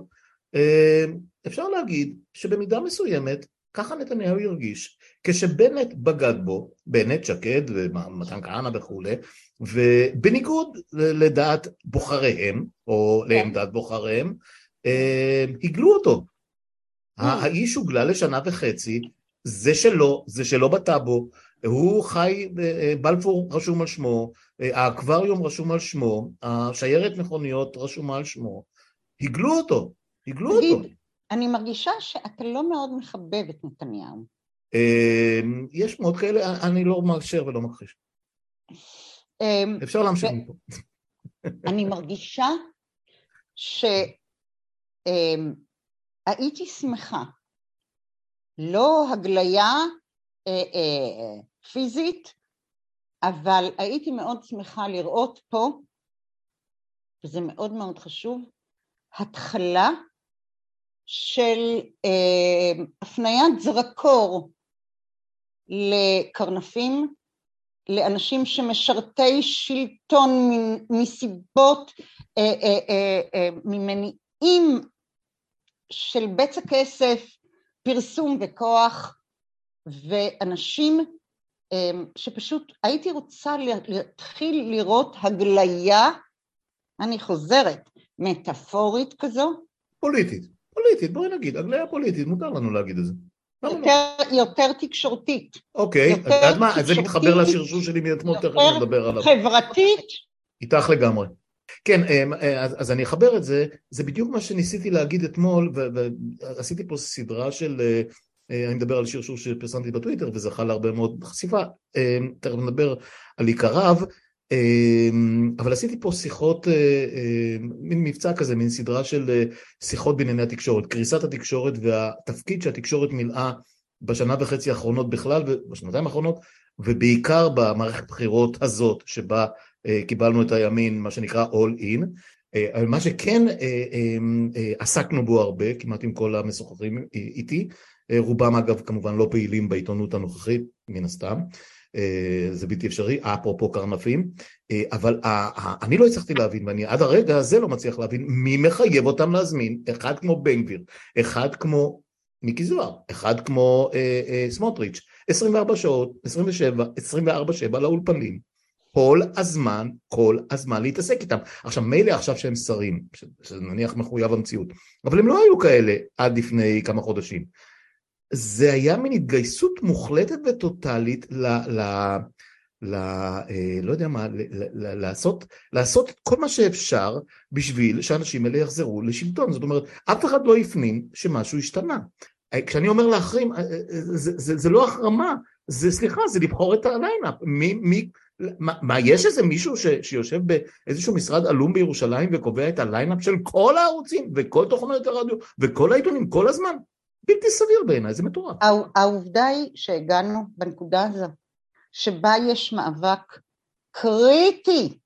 אפשר להגיד שבמידה מסוימת ככה נתניהו הרגיש כשבנט בגד בו, בנט, שקד ומתן כהנא וכולי, ובניגוד לדעת בוחריהם, או כן. לעמדת בוחריהם, אה, הגלו אותו. Mm. האיש הוגלה לשנה וחצי, זה שלו, זה שלו בטאבו, הוא חי, אה, בלפור רשום על שמו, אה, האקווריום רשום על שמו, השיירת מכוניות רשומה על שמו, הגלו אותו, הגלו אותו. אני מרגישה שאתה לא מאוד מחבב את נתניהו. אמ, יש מאוד כאלה, אני לא מאשר ולא מכחיש. אמ, אפשר להמשיך מפה. אני מרגישה שהייתי שמחה, לא הגליה אה, אה, פיזית, אבל הייתי מאוד שמחה לראות פה, וזה מאוד מאוד חשוב, התחלה של הפניית זרקור לקרנפים, לאנשים שמשרתי שלטון מסיבות, אה, אה, ממניעים של בצע כסף, פרסום וכוח, ואנשים שפשוט הייתי רוצה להתחיל לראות הגליה, אני חוזרת, מטאפורית כזו. פוליטית. פוליטית, בואי נגיד, הגליה פוליטית, מותר לנו להגיד את זה. יותר, יותר תקשורתית. אוקיי, את יודעת מה? זה מתחבר לשרשור שלי מאתמול, תכף נדבר עליו. חברתית. איתך לגמרי. כן, אמ, אז, אז אני אחבר את זה, זה בדיוק מה שניסיתי להגיד אתמול, ועשיתי פה סדרה של, אה, אה, אני מדבר על שרשור שפרסמתי בטוויטר וזכה להרבה מאוד חשיפה, אמ, תכף נדבר על עיקריו, אבל עשיתי פה שיחות, אה, אה, מין מבצע כזה, מין סדרה של אה, שיחות בענייני התקשורת, קריסת התקשורת והתפקיד שהתקשורת מילאה בשנה וחצי האחרונות בכלל ובשנתיים האחרונות ובעיקר במערכת הבחירות הזאת שבה קיבלנו את הימין, מה שנקרא all in. אבל מה שכן עסקנו בו הרבה, כמעט עם כל המשוחחים איתי, רובם אגב כמובן לא פעילים בעיתונות הנוכחית, מן הסתם, זה בלתי אפשרי, אפרופו קרנפים, אה, אבל אני לא הצלחתי להבין, ואני עד הרגע הזה לא מצליח להבין מי מחייב אותם להזמין, אחד כמו בן גביר, אחד כמו מיקי זוהר, אחד כמו אה, אה, סמוטריץ', 24 שעות, 27, 24 7 לאולפנים, כל הזמן, כל הזמן להתעסק איתם. עכשיו מילא עכשיו שהם שרים, שזה נניח מחויב המציאות, אבל הם לא היו כאלה עד לפני כמה חודשים. זה היה מין התגייסות מוחלטת וטוטאלית ל... ל, ל אה, לא יודע מה, ל, ל, לעשות, לעשות את כל מה שאפשר בשביל שהאנשים האלה יחזרו לשלטון. זאת אומרת, אף אחד לא הפנים שמשהו השתנה. כשאני אומר להחרים, זה, זה, זה לא החרמה, זה סליחה, זה לבחור את ה lineup. מי, מי, מה, מה, יש איזה מישהו ש, שיושב באיזשהו משרד עלום בירושלים וקובע את ה lineup של כל הערוצים וכל תוכניות הרדיו וכל העיתונים כל הזמן? בלתי סביר בעיניי, זה מטורף. העובדה היא שהגענו בנקודה הזו, שבה יש מאבק קריטי,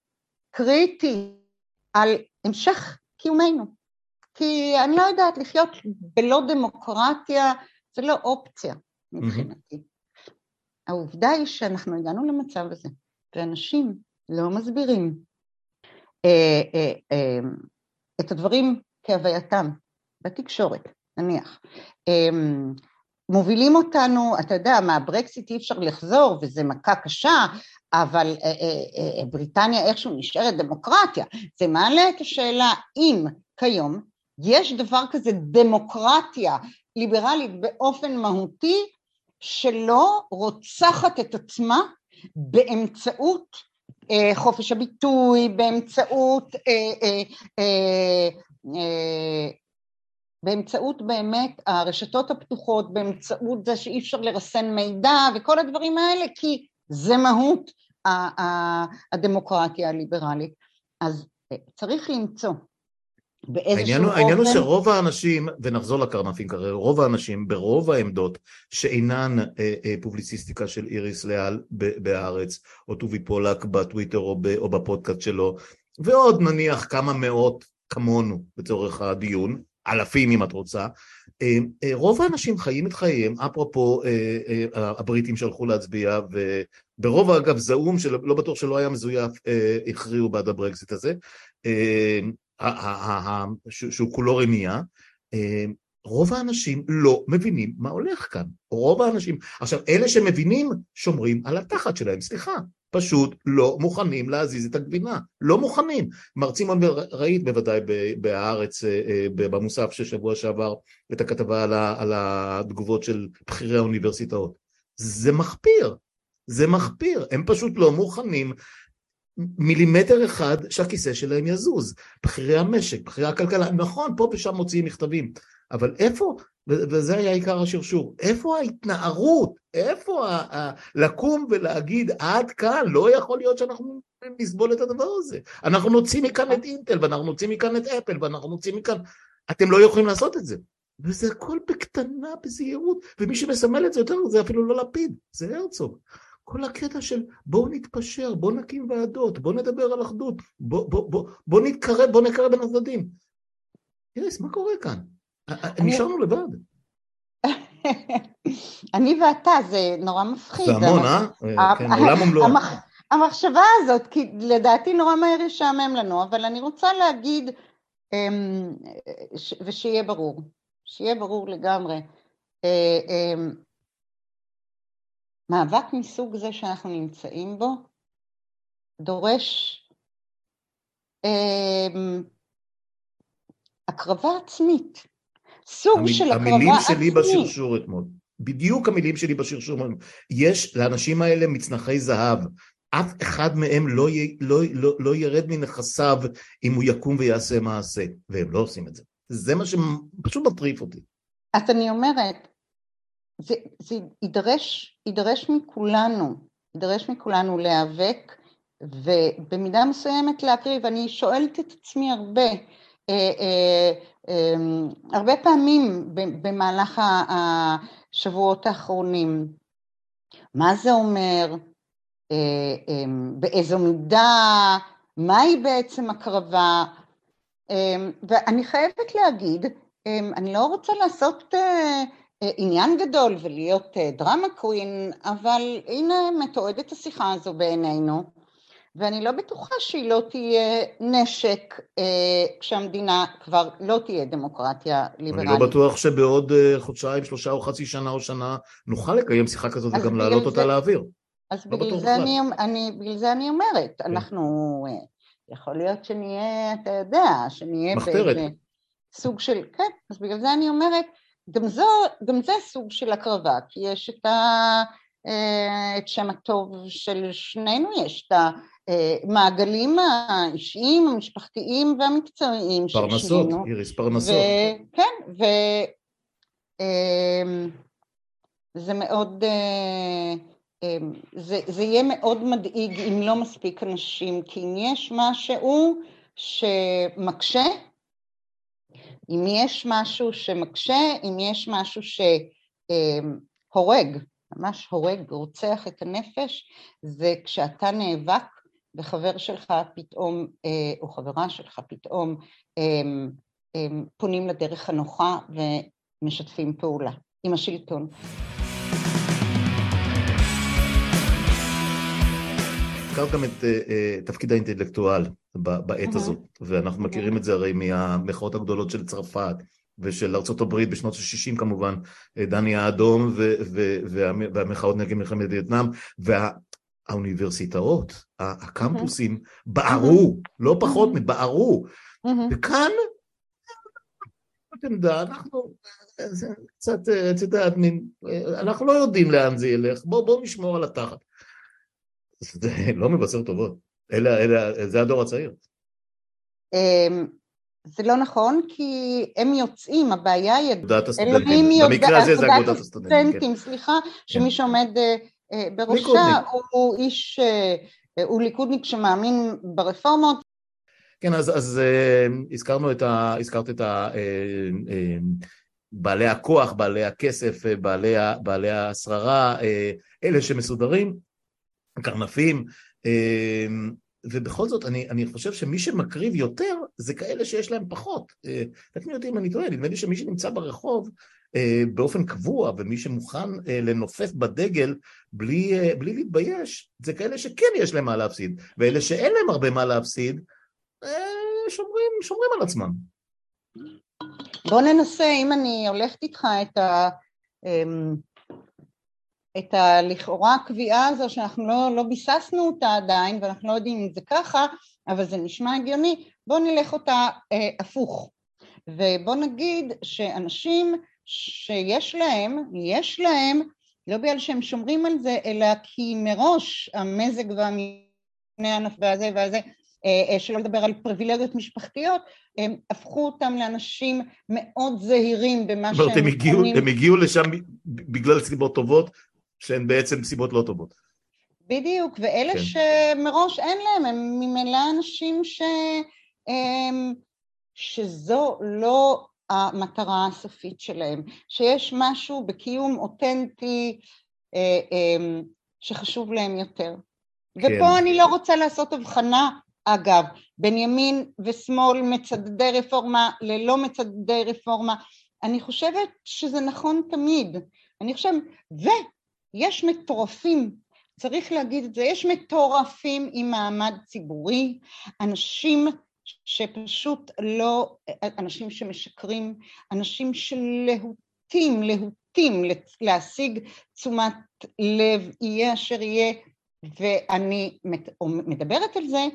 קריטי, על המשך קיומנו. כי אני לא יודעת, לחיות בלא דמוקרטיה זה לא אופציה מבחינתי. Mm-hmm. העובדה היא שאנחנו הגענו למצב הזה, ואנשים לא מסבירים אה, אה, אה, את הדברים כהווייתם בתקשורת, נניח. אה, מובילים אותנו, אתה יודע, מהברקסיט אי אפשר לחזור וזה מכה קשה, אבל אה, אה, אה, בריטניה איכשהו נשארת דמוקרטיה. זה מעלה את השאלה אם כיום יש דבר כזה דמוקרטיה ליברלית באופן מהותי שלא רוצחת את עצמה באמצעות אה, חופש הביטוי, באמצעות אה, אה, אה, אה, באמצעות באמת הרשתות הפתוחות, באמצעות זה שאי אפשר לרסן מידע וכל הדברים האלה, כי זה מהות הדמוקרטיה הליברלית. אז אה, צריך למצוא באיזשהו אופן... העניין הוא שרוב האנשים, ונחזור לקרנפים כרגע, רוב האנשים ברוב העמדות שאינן אה, אה, פובליציסטיקה של איריס לאל בהארץ, או טובי פולק בטוויטר או, ב, או בפודקאסט שלו, ועוד נניח כמה מאות כמונו לצורך הדיון, אלפים אם את רוצה, אה, אה, רוב האנשים חיים את חייהם, אפרופו אה, הבריטים שהלכו להצביע, וברוב אגב זעום, שלא בטוח שלא היה מזויף, הכריעו בעד הברקזיט הזה, שהוא כולו רמייה, רוב האנשים לא מבינים מה הולך כאן, רוב האנשים, עכשיו אלה שמבינים שומרים על התחת שלהם, סליחה, פשוט לא מוכנים להזיז את הגבינה, לא מוכנים. מרצים, ראית בוודאי בהארץ, אה, אה, במוסף של שבוע שעבר, את הכתבה על התגובות של בכירי האוניברסיטאות. זה מחפיר, זה מחפיר, הם פשוט לא מוכנים. מילימטר אחד שהכיסא שלהם יזוז. בכירי המשק, בכירי הכלכלה, נכון, פה ושם מוציאים מכתבים, אבל איפה, וזה היה עיקר השרשור, איפה ההתנערות, איפה ה- לקום ולהגיד עד כאן, לא יכול להיות שאנחנו נסבול את הדבר הזה. אנחנו נוציא מכאן את אינטל, ואנחנו נוציא מכאן את אפל, ואנחנו נוציא מכאן... אתם לא יכולים לעשות את זה. וזה הכל בקטנה, בזהירות, ומי שמסמל את זה יותר זה אפילו לא לפיד, זה הרצוג. כל הקטע של בואו נתפשר, בואו נקים ועדות, בואו נדבר על אחדות, בואו בוא, בוא, בוא נתקרב, בואו נקרב בין הצדדים. איריס, מה קורה כאן? נשארנו לבד. אני ואתה, זה נורא מפחיד. זה המון, אה? כן, עולם ומלואו. המחשבה הזאת, כי לדעתי נורא מהר ישעמם לנו, אבל אני רוצה להגיד, אמ, ושיהיה ברור, שיהיה ברור לגמרי, אה, אמ, מאבק מסוג זה שאנחנו נמצאים בו דורש אמ, הקרבה עצמית. סוג המיל, של הקרבה עצמית. המילים שלי בשרשור אתמול, בדיוק המילים שלי בשרשור, יש לאנשים האלה מצנחי זהב, אף אחד מהם לא, י, לא, לא, לא ירד מנכסיו אם הוא יקום ויעשה מעשה, והם לא עושים את זה. זה מה שפשוט מטריף אותי. אז אני אומרת, זה, זה יידרש, יידרש מכולנו, יידרש מכולנו להיאבק ובמידה מסוימת להקריב. אני שואלת את עצמי הרבה, אה, אה, הרבה פעמים במהלך השבועות האחרונים. מה זה אומר? אה, אמ, באיזו מידה? מהי בעצם הקרבה? אמ, ואני חייבת להגיד, אני לא רוצה לעשות אה, אה, עניין גדול ולהיות דרמה קווין, אבל הנה מתועדת השיחה הזו בעינינו. ואני לא בטוחה שהיא לא תהיה נשק אה, כשהמדינה כבר לא תהיה דמוקרטיה ליברלית. אני לא בטוח שבעוד אה, חודשיים, שלושה או חצי שנה או שנה נוכל לקיים שיחה כזאת וגם להעלות אותה לאוויר. אז לא בגלל, זה אני, אני, בגלל זה אני אומרת, כן. אנחנו, אה, יכול להיות שנהיה, אתה יודע, שנהיה מחתרת. בסוג של, כן, אז בגלל זה אני אומרת, גם, זו, גם זה סוג של הקרבה, כי יש את, ה, אה, את שם הטוב של שנינו, יש את ה... המעגלים האישיים, המשפחתיים והמקצועיים פרנסות, איריס, פרנסות. כן, אמ, זה מאוד, אה, אמ, זה, זה יהיה מאוד מדאיג אם לא מספיק אנשים, כי אם יש משהו שמקשה, אם יש משהו שמקשה, אם יש משהו שהורג, ממש הורג, רוצח את הנפש, זה כשאתה נאבק וחבר שלך פתאום, אה, או חברה שלך פתאום, אמ, פונים לדרך הנוחה ומשתפים פעולה עם השלטון. הזכרת גם את uh, תפקיד האינטלקטואל בעת הזאת, ואנחנו מכירים את זה הרי מהמחאות הגדולות של צרפת ושל ארה"ב בשנות ה-60 כמובן, דני האדום והמחאות נגד מלחמת וייטנאם, והאוניברסיטאות, הקמפוסים, בערו, לא פחות מבערו, וכאן עמדה, אנחנו קצת, את יודעת, אנחנו לא יודעים לאן זה ילך, בואו בוא נשמור על התחת. זה לא מבשר טובות, אלה, זה הדור הצעיר. אמ, זה לא נכון, כי הם יוצאים, הבעיה היא... אגודת הסטודנטים, במקרה הזה זה אגודת הסטודנטים. כן. סליחה, שמי כן. שעומד אה, אה, בראשה הוא איש, אה, הוא ליכודניק שמאמין ברפורמות. כן, אז, אז הזכרנו את ה... הזכרת את ה... בעלי הכוח, בעלי הכסף, בעלי, בעלי השררה, אלה שמסודרים, קרנפים, ובכל זאת אני, אני חושב שמי שמקריב יותר זה כאלה שיש להם פחות. אה, תקני אותי אם אני טועה, נדמה לי שמי שנמצא ברחוב אה, באופן קבוע ומי שמוכן אה, לנופף בדגל בלי, בלי להתבייש, זה כאלה שכן יש להם מה להפסיד, ואלה שאין להם הרבה מה להפסיד, שומרים, שומרים על עצמם. בוא ננסה, אם אני הולכת איתך את ה... אמ, את הלכאורה הקביעה הזו שאנחנו לא, לא ביססנו אותה עדיין ואנחנו לא יודעים אם זה ככה, אבל זה נשמע הגיוני, בואו נלך אותה אה, הפוך. ובואו נגיד שאנשים שיש להם, יש להם, לא בגלל שהם שומרים על זה, אלא כי מראש המזג והמבנה הענף והזה והזה, אה, אה, שלא לדבר על פריבילגיות משפחתיות, הם הפכו אותם לאנשים מאוד זהירים במה שהם... הם הגיעו, הם הגיעו לשם בגלל סיבות טובות, שהן בעצם סיבות לא טובות. בדיוק, ואלה כן. שמראש אין להם, הם ממילא אנשים ש... שזו לא המטרה הסופית שלהם, שיש משהו בקיום אותנטי אה, אמ, שחשוב להם יותר. כן. ופה אני לא רוצה לעשות הבחנה, אגב, בין ימין ושמאל, מצדדי רפורמה ללא מצדדי רפורמה, אני חושבת שזה נכון תמיד. אני חושבת, ו... יש מטורפים, צריך להגיד את זה, יש מטורפים עם מעמד ציבורי, אנשים שפשוט לא, אנשים שמשקרים, אנשים שלהוטים, להוטים להשיג תשומת לב, יהיה אשר יהיה, ואני מדברת על זה,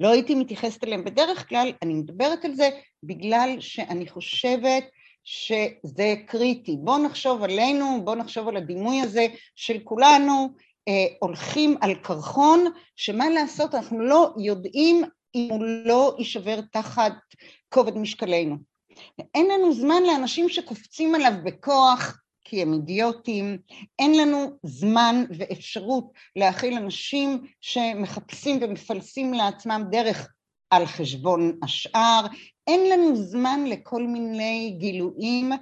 לא הייתי מתייחסת אליהם בדרך כלל, אני מדברת על זה בגלל שאני חושבת שזה קריטי. בואו נחשוב עלינו, בואו נחשוב על הדימוי הזה של כולנו אה, הולכים על קרחון, שמה לעשות, אנחנו לא יודעים אם הוא לא יישבר תחת כובד משקלנו. אין לנו זמן לאנשים שקופצים עליו בכוח, כי הם אידיוטים, אין לנו זמן ואפשרות להכיל אנשים שמחפשים ומפלסים לעצמם דרך על חשבון השאר, אין לנו זמן לכל מיני גילויים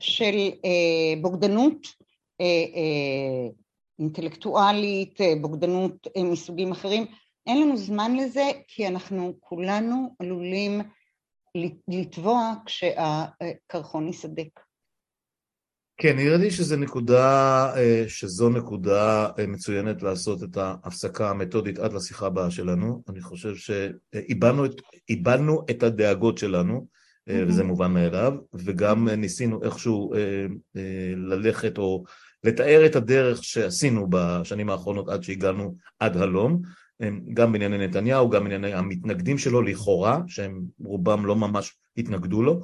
של אה, בוגדנות אה, אה, אינטלקטואלית, אה, בוגדנות אה, מסוגים אחרים, אין לנו זמן לזה כי אנחנו כולנו עלולים לטבוע כשהקרחון יסדק. כן, נראה לי שזו נקודה, אה, שזו נקודה אה, מצוינת לעשות את ההפסקה המתודית עד לשיחה הבאה שלנו. אני חושב שאיבדנו את, את הדאגות שלנו, mm-hmm. וזה מובן מאליו, וגם ניסינו איכשהו ללכת או לתאר את הדרך שעשינו בשנים האחרונות עד שהגענו עד הלום, גם בענייני נתניהו, גם בענייני המתנגדים שלו לכאורה, שהם רובם לא ממש התנגדו לו,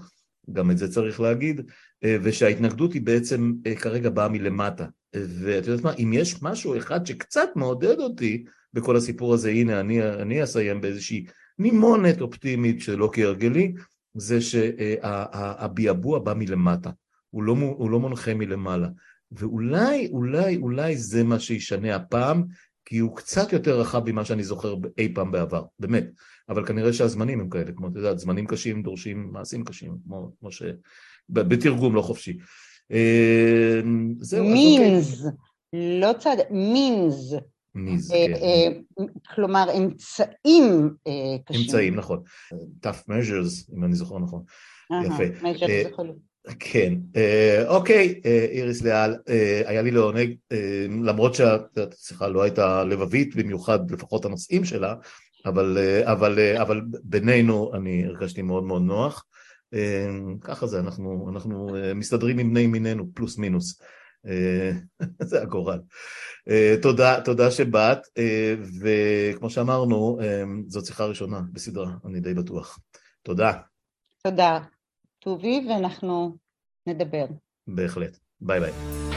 גם את זה צריך להגיד, אה, ושההתנגדות היא בעצם אה, כרגע באה מלמטה. ואת יודעת מה, אם יש משהו אחד שקצת מעודד אותי בכל הסיפור הזה, הנה אני, אני אסיים באיזושהי נימונת אופטימית שלא כהרגלי, זה שהביעבוע בא מלמטה. הוא לא, הוא לא מונחה מלמעלה. ואולי, אולי, אולי זה מה שישנה הפעם, כי הוא קצת יותר רחב ממה שאני זוכר אי פעם בעבר, באמת. אבל כנראה שהזמנים הם כאלה, כמו, את יודעת, זמנים קשים דורשים מעשים קשים, כמו, כמו ש... בתרגום לא חופשי. אה, זהו, מינס, אוקיי. לא צד, מינס. מיז, אה, כן. אה, כלומר, אמצעים קשים. אמצעים, נכון. tough measures, אם אני זוכר נכון. יפה. כן, אוקיי, איריס ליאל, היה לי לעונג, למרות שהשיחה לא הייתה לבבית במיוחד, לפחות הנושאים שלה, אבל, אבל, אבל בינינו אני הרגשתי מאוד מאוד נוח. ככה זה, אנחנו, אנחנו מסתדרים עם בני מינינו, פלוס מינוס. זה הגורל. תודה, תודה שבאת, וכמו שאמרנו, זאת שיחה ראשונה בסדרה, אני די בטוח. תודה. תודה. טובי, ואנחנו נדבר. בהחלט. ביי ביי.